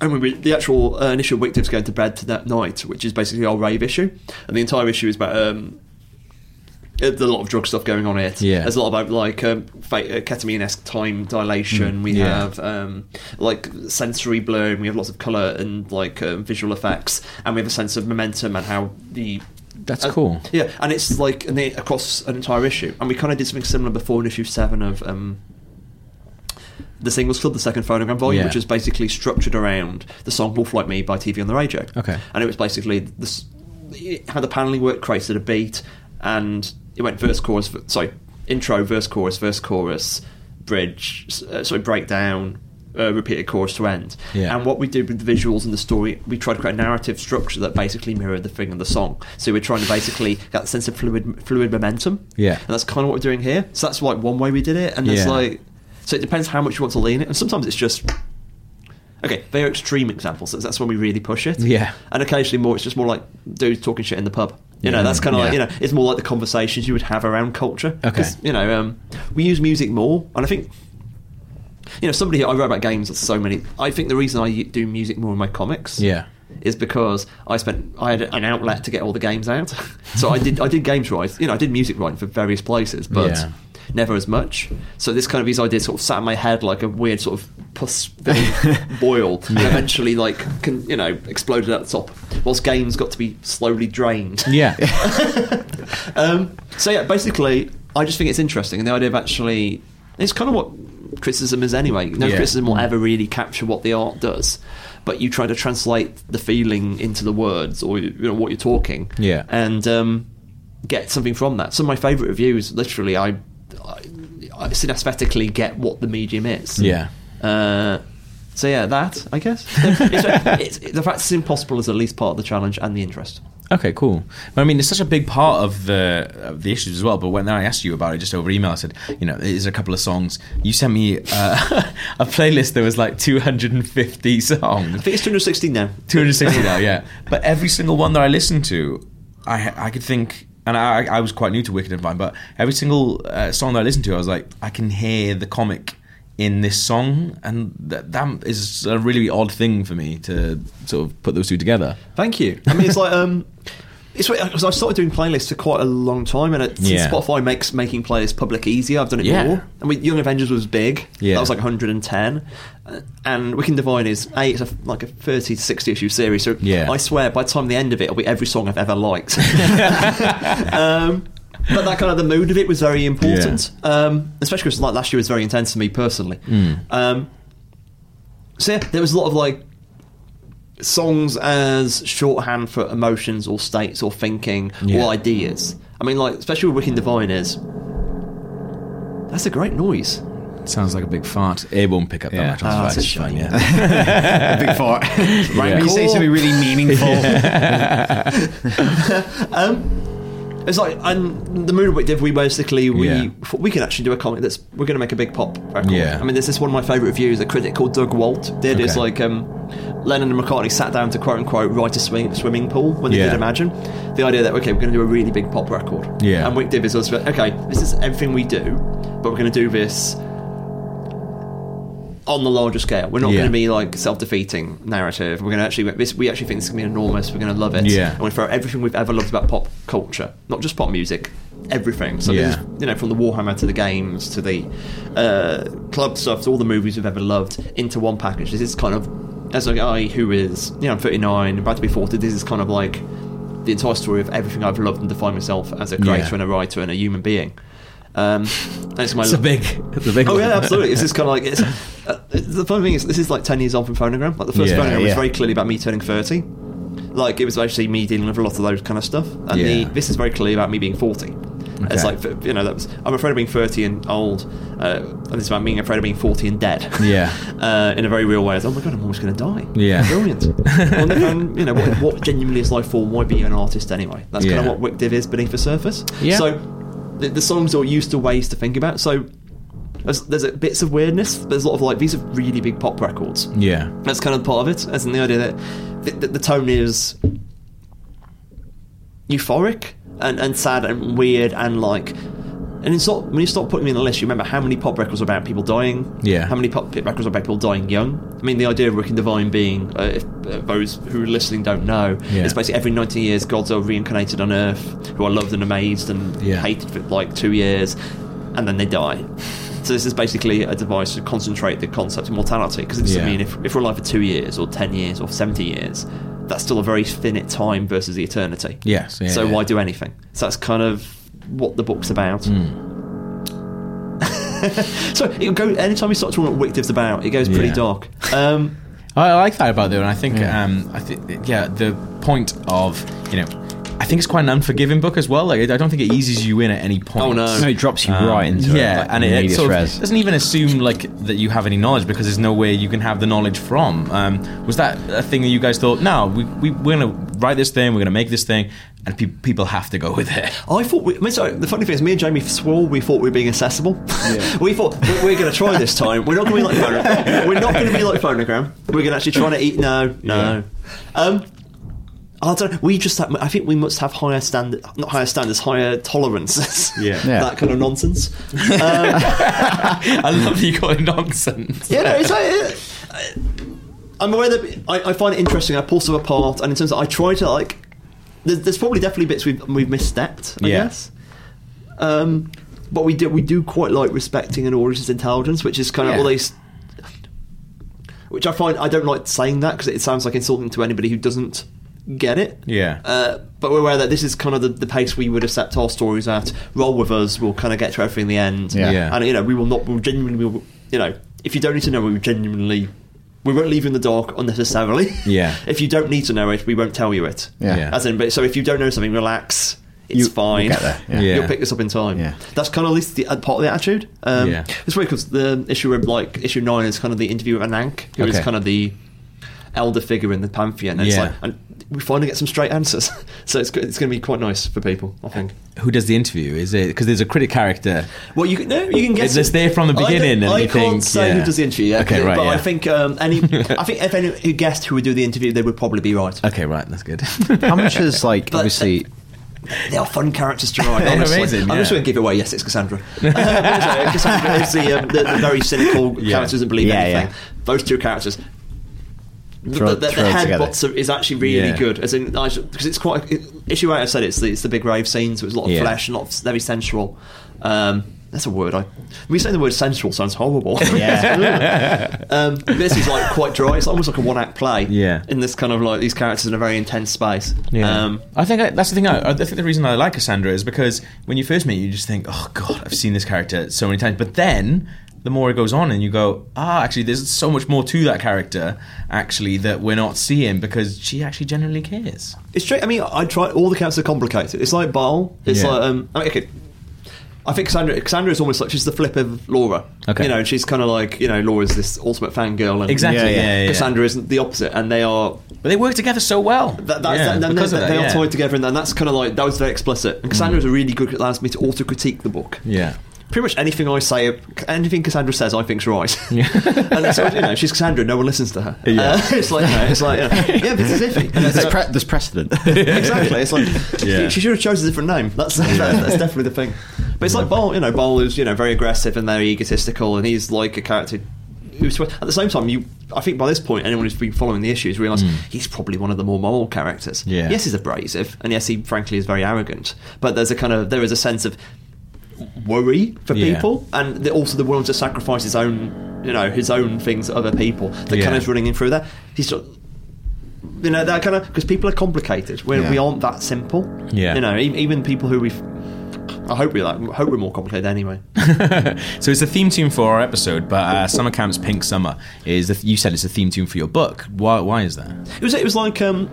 And we, the actual uh, initial Wictives going to bed to that night, which is basically our rave issue, and the entire issue is about um, there's a lot of drug stuff going on in it. Yeah. there's a lot about like um, uh, ketamine-esque time dilation. we Mm, yeah. have um, like sensory blur. We have lots of color and like um, visual effects, and we have a sense of momentum and how the That's uh, cool. yeah, and it's like across an entire issue. And we kind of did something similar before in issue seven of um, the Singles Club, the second phonogram volume, Yeah. which is basically structured around the song "Wolf Like Me" by TV on the Radio. Okay. and it was basically this how the paneling worked, created a beat, and it went verse, chorus, sorry, intro, verse, chorus, verse, chorus, bridge, uh, sorry, breakdown. Uh, repeated chorus to end, Yeah. and what we did with the visuals and the story, we tried to create a narrative structure that basically mirrored the thing and the song. So we're trying to basically get that sense of fluid, fluid momentum. Yeah. and that's kind of what we're doing here. So that's like one way we did it, and Yeah. like, so it depends how much you want to lean it, and sometimes it's just. Okay, very extreme examples. That's when we really push it. Yeah. and occasionally more. It's just more like dudes talking shit in the pub. You know, that's kind of like you know, it's more like the conversations you would have around culture. Okay. you know, um, we use music more, and I think you know, somebody I wrote about games. So many. I think the reason I do music more in my comics, Yeah. is because I spent I had an outlet to get all the games out. *laughs* so I did I did games writing. You know, I did music writing for various places, but Yeah. Never as much. So this kind of these ideas sort of sat in my head like a weird sort of pus *laughs* boil, and eventually like can you know exploded at the top. Whilst games got to be slowly drained. Yeah. *laughs* Um, so yeah, basically, I just think it's interesting, and the idea of actually, it's kind of what criticism is anyway. No Yeah. criticism will ever really capture what the art does, but you try to translate the feeling into the words or you know what you're talking, Yeah. and um, get something from that. Some of my favourite reviews, literally, I, I, synesthetically get what the medium is. Yeah. Uh, so yeah, that I guess *laughs* it's, it's, the fact it's impossible is at least part of the challenge and the interest. Okay, cool. But I mean, it's such a big part of the of the issues as well. But when I asked you about it just over email, I said, you know, there's a couple of songs. You sent me uh, *laughs* a playlist that was like 250 songs. I think it's 216 now. 260 now, yeah. But every single one that I listened to, I I could think, and I I was quite new to Wicked and Vine, but every single uh, song that I listened to, I was like, I can hear the comic in this song, and that that is a really odd thing for me to sort of put those two together. Thank you. I mean, it's like um, *laughs* it's because I've started doing playlists for quite a long time, and it, Yeah. Spotify makes making playlists public easier. I've done it Yeah. more. I mean, Young Avengers was big. Yeah. that was like 110, uh, and Wicked Divine is a it's a, like a 30 to 60 issue series. So Yeah. I swear, by the time the end of it, it'll be every song I've ever liked. *laughs* *laughs* um, but that kind of the mood of it was very important, um, especially because like last year was very intense for me personally. Hmm. Um, so yeah, there was a lot of like songs as shorthand for emotions or states or thinking Yeah. or ideas. I mean, like especially with Wicked Divine is that's a great noise. Sounds like a big fart. It won't pick up that Yeah. much. on Ah, it's a fine, shame. yeah. *laughs* A big fart. *laughs* Yeah. When you say something really meaningful. *laughs* It's like and the Moon WicDiv. We basically we Yeah. thought we can actually do a comic that's we're going to make a big pop record. Yeah. I mean, this is one of my favourite reviews. A critic called Doug Wolk did is Okay. like um, Lennon and McCartney sat down to quote unquote write a swing, swimming pool when they Yeah. did Imagine. The idea that okay, we're going to do a really big pop record. Yeah. And WicDiv is also okay. This is everything we do, but we're going to do this on the larger scale. We're not Yeah. going to be like self-defeating narrative. We're going to actually this, we actually think this is going to be enormous. We're going to love it. Yeah. And we throw everything we've ever loved about pop culture, not just pop music, everything. So Yeah. is, you know, from the Warhammer to the games to the uh, club stuff to all the movies we've ever loved into one package. This is kind of as a guy who is, you know, I'm 39, about to be 40. This is kind of like the entire story of everything I've loved and defined myself as a creator Yeah. and a writer and a human being. Um, it's my It's a big, it's a big. Oh one. yeah, absolutely. It's just kind of like it's, *laughs* uh, the funny thing is this is like ten years on from Phonogram. Like the first Yeah, Phonogram was very clearly about me turning thirty. Like it was actually me dealing with a lot of those kind of stuff, and the, this is very clearly about me being forty. It's like you know that was I'm afraid of being thirty and old, uh, and it's about being afraid of being forty and dead. Yeah. *laughs* uh, in a very real way. It's, oh my god, I'm almost going to die. Yeah. brilliant. *laughs* well, and, you know what, what genuinely is life for? Why be an artist anyway? That's kind of what WicDiv is beneath the surface. Yeah. So the, the songs are used to ways to think about. So there's, there's a, bits of weirdness. There's a lot of like these are really big pop records. Yeah. That's kind of part of it, as in the idea that the, the, the tone is euphoric and, and sad and weird and like. And it's not when you start putting me in the list. You remember how many pop records are about people dying. Yeah. How many pop records are about people dying young. I mean, the idea of Rick and Divine being, uh, if uh, those who are listening don't know, Yeah. it's basically every 90 years gods are reincarnated on Earth, who are loved and amazed and Yeah. hated for like two years, and then they die. So this is basically a device to concentrate the concept of mortality. Because it's, Yeah. I mean, if, if we're alive for two years or 10 years or 70 years, that's still a very finite time versus the eternity. Yes, yeah, so yeah. why do anything? So that's kind of what the book's about. Hmm. *laughs* so it'll go anytime we start talking about what WicDiv's about, it goes pretty Yeah. dark. *laughs* Um, I like that about it, and I think, um, I think, yeah, the point of you know, I think it's quite an unforgiving book as well. Like, I don't think it eases you in at any point. Oh, no. No, it drops you Um, right into yeah, it. Like, and it, it medias sort of doesn't even assume like that you have any knowledge because there's no way you can have the knowledge from. Um, was that a thing that you guys thought? No, we, we we're gonna write this thing, we're gonna make this thing, and pe- people have to go with it. I thought. We, I mean, sorry, the funny thing is, me and Jamie swore we thought we were being accessible. *laughs* we thought we- we're going to try this time. We're not going to be like phonogram. We're not going to be like phonogram. We're going to actually try to eat. No, no. Um, I don't. know, We just. Have, I think we must have higher standard, not higher standards, higher tolerances. Yeah. *laughs* Yeah. that kind of nonsense. *laughs* I love you calling nonsense. Yeah, no, it's like, uh, I'm aware that I, I find it interesting. I pull stuff apart, and in terms of I try to like, there's, there's probably definitely bits we've we've misstepped. I Yeah. guess. Um, but we do we do quite like respecting an audience's intelligence, which is kind of Yeah. all these. Which I find I don't like saying that because it sounds like insulting to anybody who doesn't get it. Yeah. Uh, but we're aware that this is kind of the, the pace we would accept our stories at. Roll with us. We'll kind of get to everything in the end. Yeah. Yeah. And you know, we will not. We'll genuinely. We'll, you know, if you don't need to know, we will genuinely. We won't leave you in the dark unnecessarily. Yeah. *laughs* if you don't need to know it, we won't tell you it. Yeah. Yeah. As in, but so if you don't know something, relax. It's You- fine. we'll get there, yeah. Yeah. You'll pick this up in time. Yeah. That's kind of at least the uh, part of the attitude. Um, Yeah. It's weird because the issue of like issue nine is kind of the interview with Ananke, who is Okay. kind of the elder figure in the pantheon. And it's Yeah. like, and we finally get some straight answers. *laughs* so it's it's going to be quite nice for people, I think. Who does the interview? Is it because there's a critic character? Well, you can no, you can guess. It's there from the I beginning, and I, you can't think, say yeah. who does the interview yet. Okay, right, But I think um, any, *laughs* I think if any who guessed who would do the interview, they would probably be right. Okay, right, that's good. *laughs* How much is like But- obviously? They are fun characters to write. Honestly. amazing, I'm just yeah. going to give it away. Yes, it's Cassandra. Uh, Cassandra is the, um, the, the very cynical Yeah. character doesn't believe Yeah, anything. yeah. Those two characters. The, Throw- the, the, the head together. bots are, is actually really Yeah. good, as in because it's quite it, issue eight. I said it's the, it's the big rave scene, so it's a lot of Yeah. flesh, and a lot of very sensual. Um, that's a word. I me saying the word sensual sounds horrible. *laughs* Yeah. *laughs* um, this is like quite dry. It's almost like a one act play. Yeah. In this kind of like these characters in a very intense space. Yeah. Um, I think I, that's the thing. I, I think the reason I like Cassandra is because when you first meet, you just think, "Oh God, I've seen this character so many times." But then the more it goes on, and you go, "Ah, actually, there's so much more to that character, actually, that we're not seeing because she actually genuinely cares." It's true. I mean, I try. All the characters are complicated. It's like Baal. It's Yeah. like um. I mean, okay. I think Cassandra, Cassandra is almost like she's the flip of Laura. Okay. You know, she's kind of like, you know, Laura's this ultimate fangirl. And Exactly. Yeah, Yeah, yeah. yeah. yeah. Cassandra isn't the opposite. And they are But they work together so well. That, that's, Yeah, that, because they, of that, they yeah. are tied together, and, and that's kind of like that was very explicit. And Cassandra's a really good allows me to auto critique the book. Yeah. Pretty much anything I say, anything Cassandra says, I think's right. *laughs* Yeah. *laughs* and so you know, she's Cassandra. No one listens to her. Yeah. Uh, it's like, you know, it's like, yeah, *laughs* yeah this is iffy. And There's, like- pre- there's precedent. exactly. It's like Yeah. she should have chosen a different name. That's that's, that's definitely the thing. But it's like Baal, you know, Baal is you know very aggressive and very egotistical, and he's like a character. Who's, at the same time, you I think by this point, anyone who's been following the issues realise he's probably one of the more moral characters. Yeah. Yes, he's abrasive, and yes, he frankly is very arrogant. But there's a kind of there is a sense of worry for Yeah. people, and the, also the willing to sacrifice his own, you know, his own things to other people. That Yeah. kind of running in through there. He's just, you know, that kind of because people are complicated. We're, Yeah. We aren't that simple. Yeah. you know, e- even people who we've. I hope we're like, hope we're more complicated anyway. *laughs* so it's the theme tune for our episode, but uh, Summer Camp's Pink Summer is the, you said it's the theme tune for your book. Why? Why is that? It was it was like um,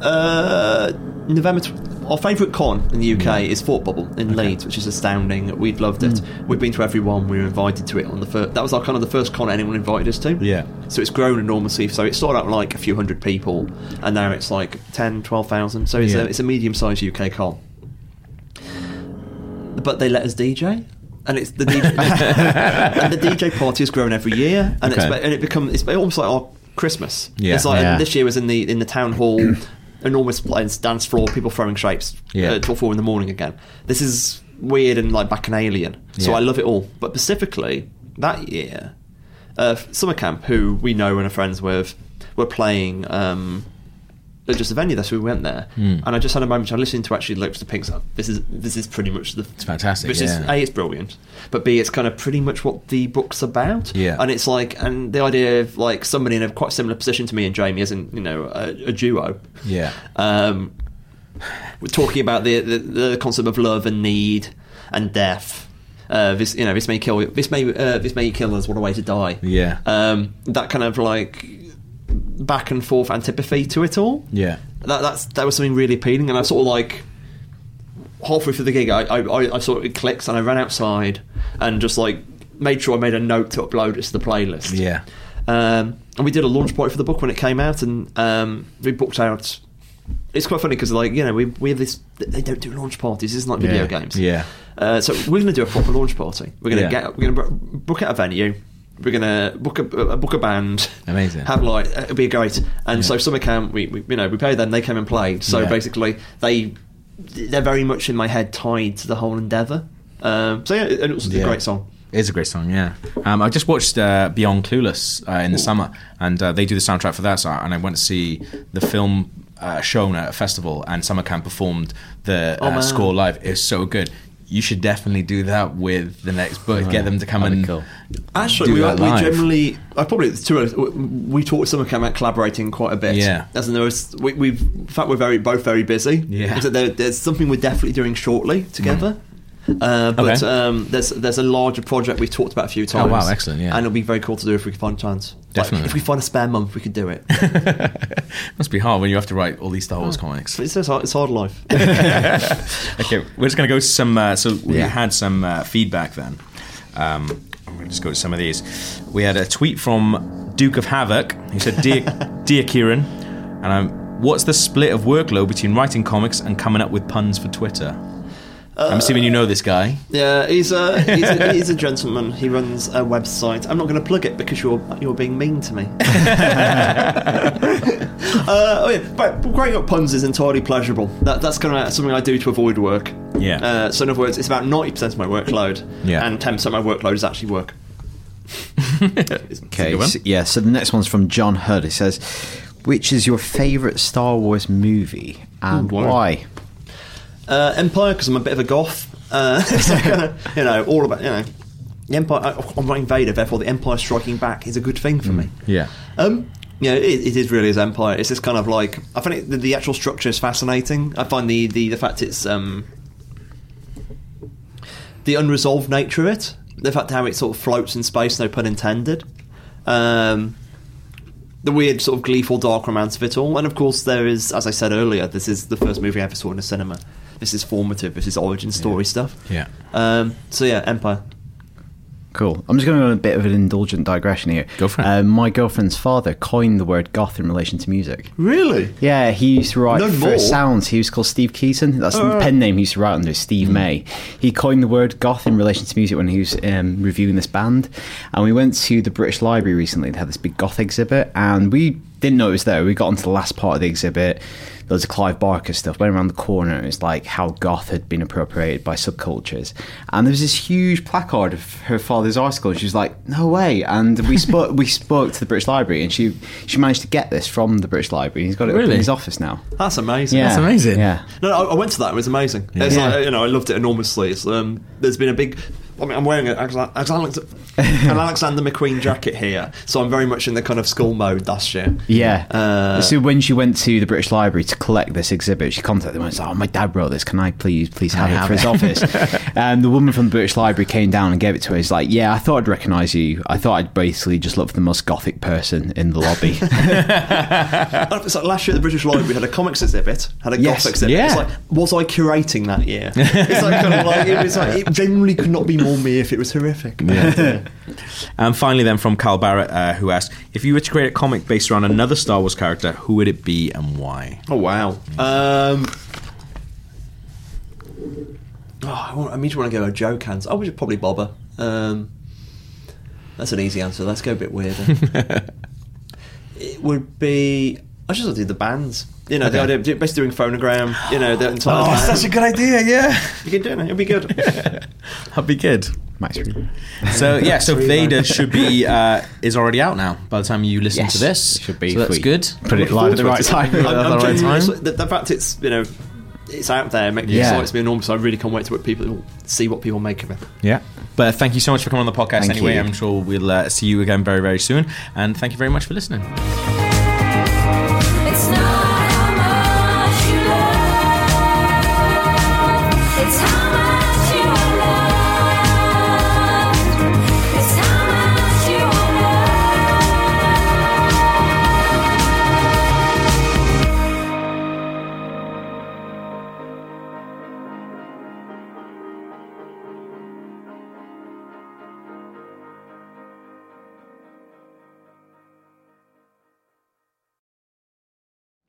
uh, November. Tw- our favourite con in the UK is Thought Bubble in Leeds, which is astounding. We've loved it. Hmm. We've been to every one. We were invited to it on the first. That was our kind of the first con anyone invited us to. Yeah. So it's grown enormously. So it started out like a few hundred people, and now it's like 10, 12,000. So it's Yeah. a it's a medium sized UK con. But they let us DJ. And it's the DJ, *laughs* and the DJ party has grown every year, and it's and it becomes it's almost like our Christmas. Yeah. It's like Yeah. this year was in the in the town hall, enormous place, dance floor, people throwing shapes Yeah. uh, till four in the morning again. This is weird and like back an alien. So Yeah. I love it all. But specifically that year, uh, Summer Camp, who we know and are friends with, were playing um, just a venue so we went there, Hmm. and I just had a moment. I listened to actually Lips to Pinks. This is this is pretty much the. It's fantastic, Which is a, it's brilliant, but b, it's kind of pretty much what the book's about. Yeah. and it's like, and the idea of like somebody in a quite similar position to me and Jamie, as in you know a, a duo. Yeah. Um, we're talking about the, the the concept of love and need and death. Uh, this you know this may kill this may uh, this may kill us. What a way to die. Yeah. Um, that kind of like back and forth antipathy to it all. Yeah. That that's that was something really appealing, and I sort of like halfway through the gig, I I, I, I sort of it clicks, and I ran outside and just like made sure I made a note to upload it to the playlist. Yeah. Um, and we did a launch party for the book when it came out, and um, we booked out. It's quite funny because, like, you know, we we have this. They don't do launch parties. This is not video Yeah. games. Yeah. Uh, so we're going to do a proper launch party. We're going to Yeah. get. We're going to book out a venue. We're going to book a uh, book a band. Amazing. Have like it'll be great. And so summer camp, we, we you know we paid them. They came and played. So Yeah. basically, they they're very much in my head tied to the whole endeavour. Um, so yeah, and it was a great song. It is a great song, yeah. Um, I just watched uh, Beyond Clueless uh, in the summer, and uh, they do the soundtrack for that. So, and I went to see the film uh, shown at a festival, and Summer Camp performed the Oh, uh, man. score live. It was so good. You should definitely do that with the next book. Get them to come That'd and be cool. Actually, do we, that we live. generally, I probably it's too early. We talked to someone about collaborating quite a bit. Yeah. as in there was, we, we've in fact we're very both very busy. Yeah. so there, there's something we're definitely doing shortly together. Uh, but Okay. um, there's there's a larger project we've talked about a few times. Oh, wow, excellent, yeah. and it'll be very cool to do if we can find a chance. Like, Definitely. if we find a spare month, we could do it. *laughs* Must be hard when you have to write all these Star Oh. Wars comics. it's, it's hard, it's hard life. *laughs* *laughs* okay, we're just going to go to some. Uh, so we Yeah. had some uh, feedback then. Um, I'm going to just go to some of these. We had a tweet from Duke of Havoc. He said, "Dear, dear Kieron, and um, what's the split of workload between writing comics and coming up with puns for Twitter?" I'm assuming you know this guy. Yeah, he's a, he's a he's a gentleman. He runs a website. I'm not going to plug it because you're you're being mean to me. *laughs* *laughs* uh, oh yeah, but growing up puns is entirely pleasurable. That, that's kind of something I do to avoid work. Yeah. Uh, so in other words, it's about ninety percent of my workload. Yeah. And ten percent of my workload is actually work. *laughs* Okay, so, yeah. So the next one's from John Hurd. He says, "Which is your favourite Star Wars movie and Ooh, wow. why?" Uh, Empire, because I'm a bit of a goth. Uh, *laughs* so *laughs* you know, all about you know, the Empire. I'm not invader, therefore the Empire striking back is a good thing for me. Yeah. Um, yeah, it, it is really as Empire. It's just kind of like I find it, the, the actual structure is fascinating. I find the the, the fact it's um, the unresolved nature of it, the fact how it sort of floats in space, no pun intended. Um, the weird sort of gleeful dark romance of it all, and of course there is, as I said earlier, this is the first movie I ever saw in a cinema. This is formative, this is origin story stuff. Yeah. Um, so yeah, Empire. Cool. I'm just going to go on a bit of an indulgent digression here. Go for it. Um, my girlfriend's father coined the word goth in relation to music. Really? Yeah, he used to write No for more? sounds. He was called Steve Keaton. That's Oh, the pen name he used to write under, Steve May. He coined the word goth in relation to music when he was um, reviewing this band. And we went to the British Library recently. They had this big goth exhibit, and we didn't know it was there. We got onto the last part of the exhibit. There was a Clive Barker stuff. Went around the corner. It was like how goth had been appropriated by subcultures. And there was this huge placard of her father's article. And she was like, "No way!" And we *laughs* spoke. we spoke to the British Library, and she she managed to get this from the British Library. He's got it up Really? in his office now. That's amazing. Yeah, That's amazing. Yeah. No, I, I went to that. It was amazing. It's Yeah. like, you know, I loved it enormously. It's, um, there's been a big. I mean, I'm wearing a, Alex- Alex- an Alexander McQueen jacket here, so I'm very much in the kind of school mode last year. Yeah. Uh, so when she went to the British Library to collect this exhibit, she contacted them and said, "Oh, my dad wrote this. Can I please, please have it for his office?" *laughs* and the woman from the British Library came down and gave it to her. He's like, "Yeah, I thought I'd recognise you. I thought I'd basically just look for the most gothic person in the lobby." *laughs* *laughs* It's like last year at the British Library had a comics exhibit, had a Yes, goth exhibit. yeah. It's like, was I curating that year? It's like kind of like it was like it genuinely could not be more me if it was horrific. Yeah. *laughs* *laughs* And finally, then from Carl Barrett, uh, who asked, if you were to create a comic based around another Star Wars character, who would it be and why? Oh wow. Um, oh, I, want, I mean, you want to go a Joe Cans. I would probably Boba. Um, that's an easy answer. Let's go a bit weirder. *laughs* it would be. I just want to do the bands. You know, the idea of basically doing phonogram. You know, the entire. Oh, band. a good idea, yeah. You can do it. It'll be good. *laughs* That'd be good. Max Rebo. So *laughs* yeah, so Vader should be uh, is already out now by the time you listen Yes, to this. it should be So that's good. Put it live at the right time. At I'm, the I'm right time. The, the fact it's you know it's out there makes Yeah. it excites me enormous. I really can't wait to what people see what people make of it. Yeah. But thank you so much for coming on the podcast. Thank anyway, you. I'm sure we'll uh, see you again very, very soon. And thank you very much for listening.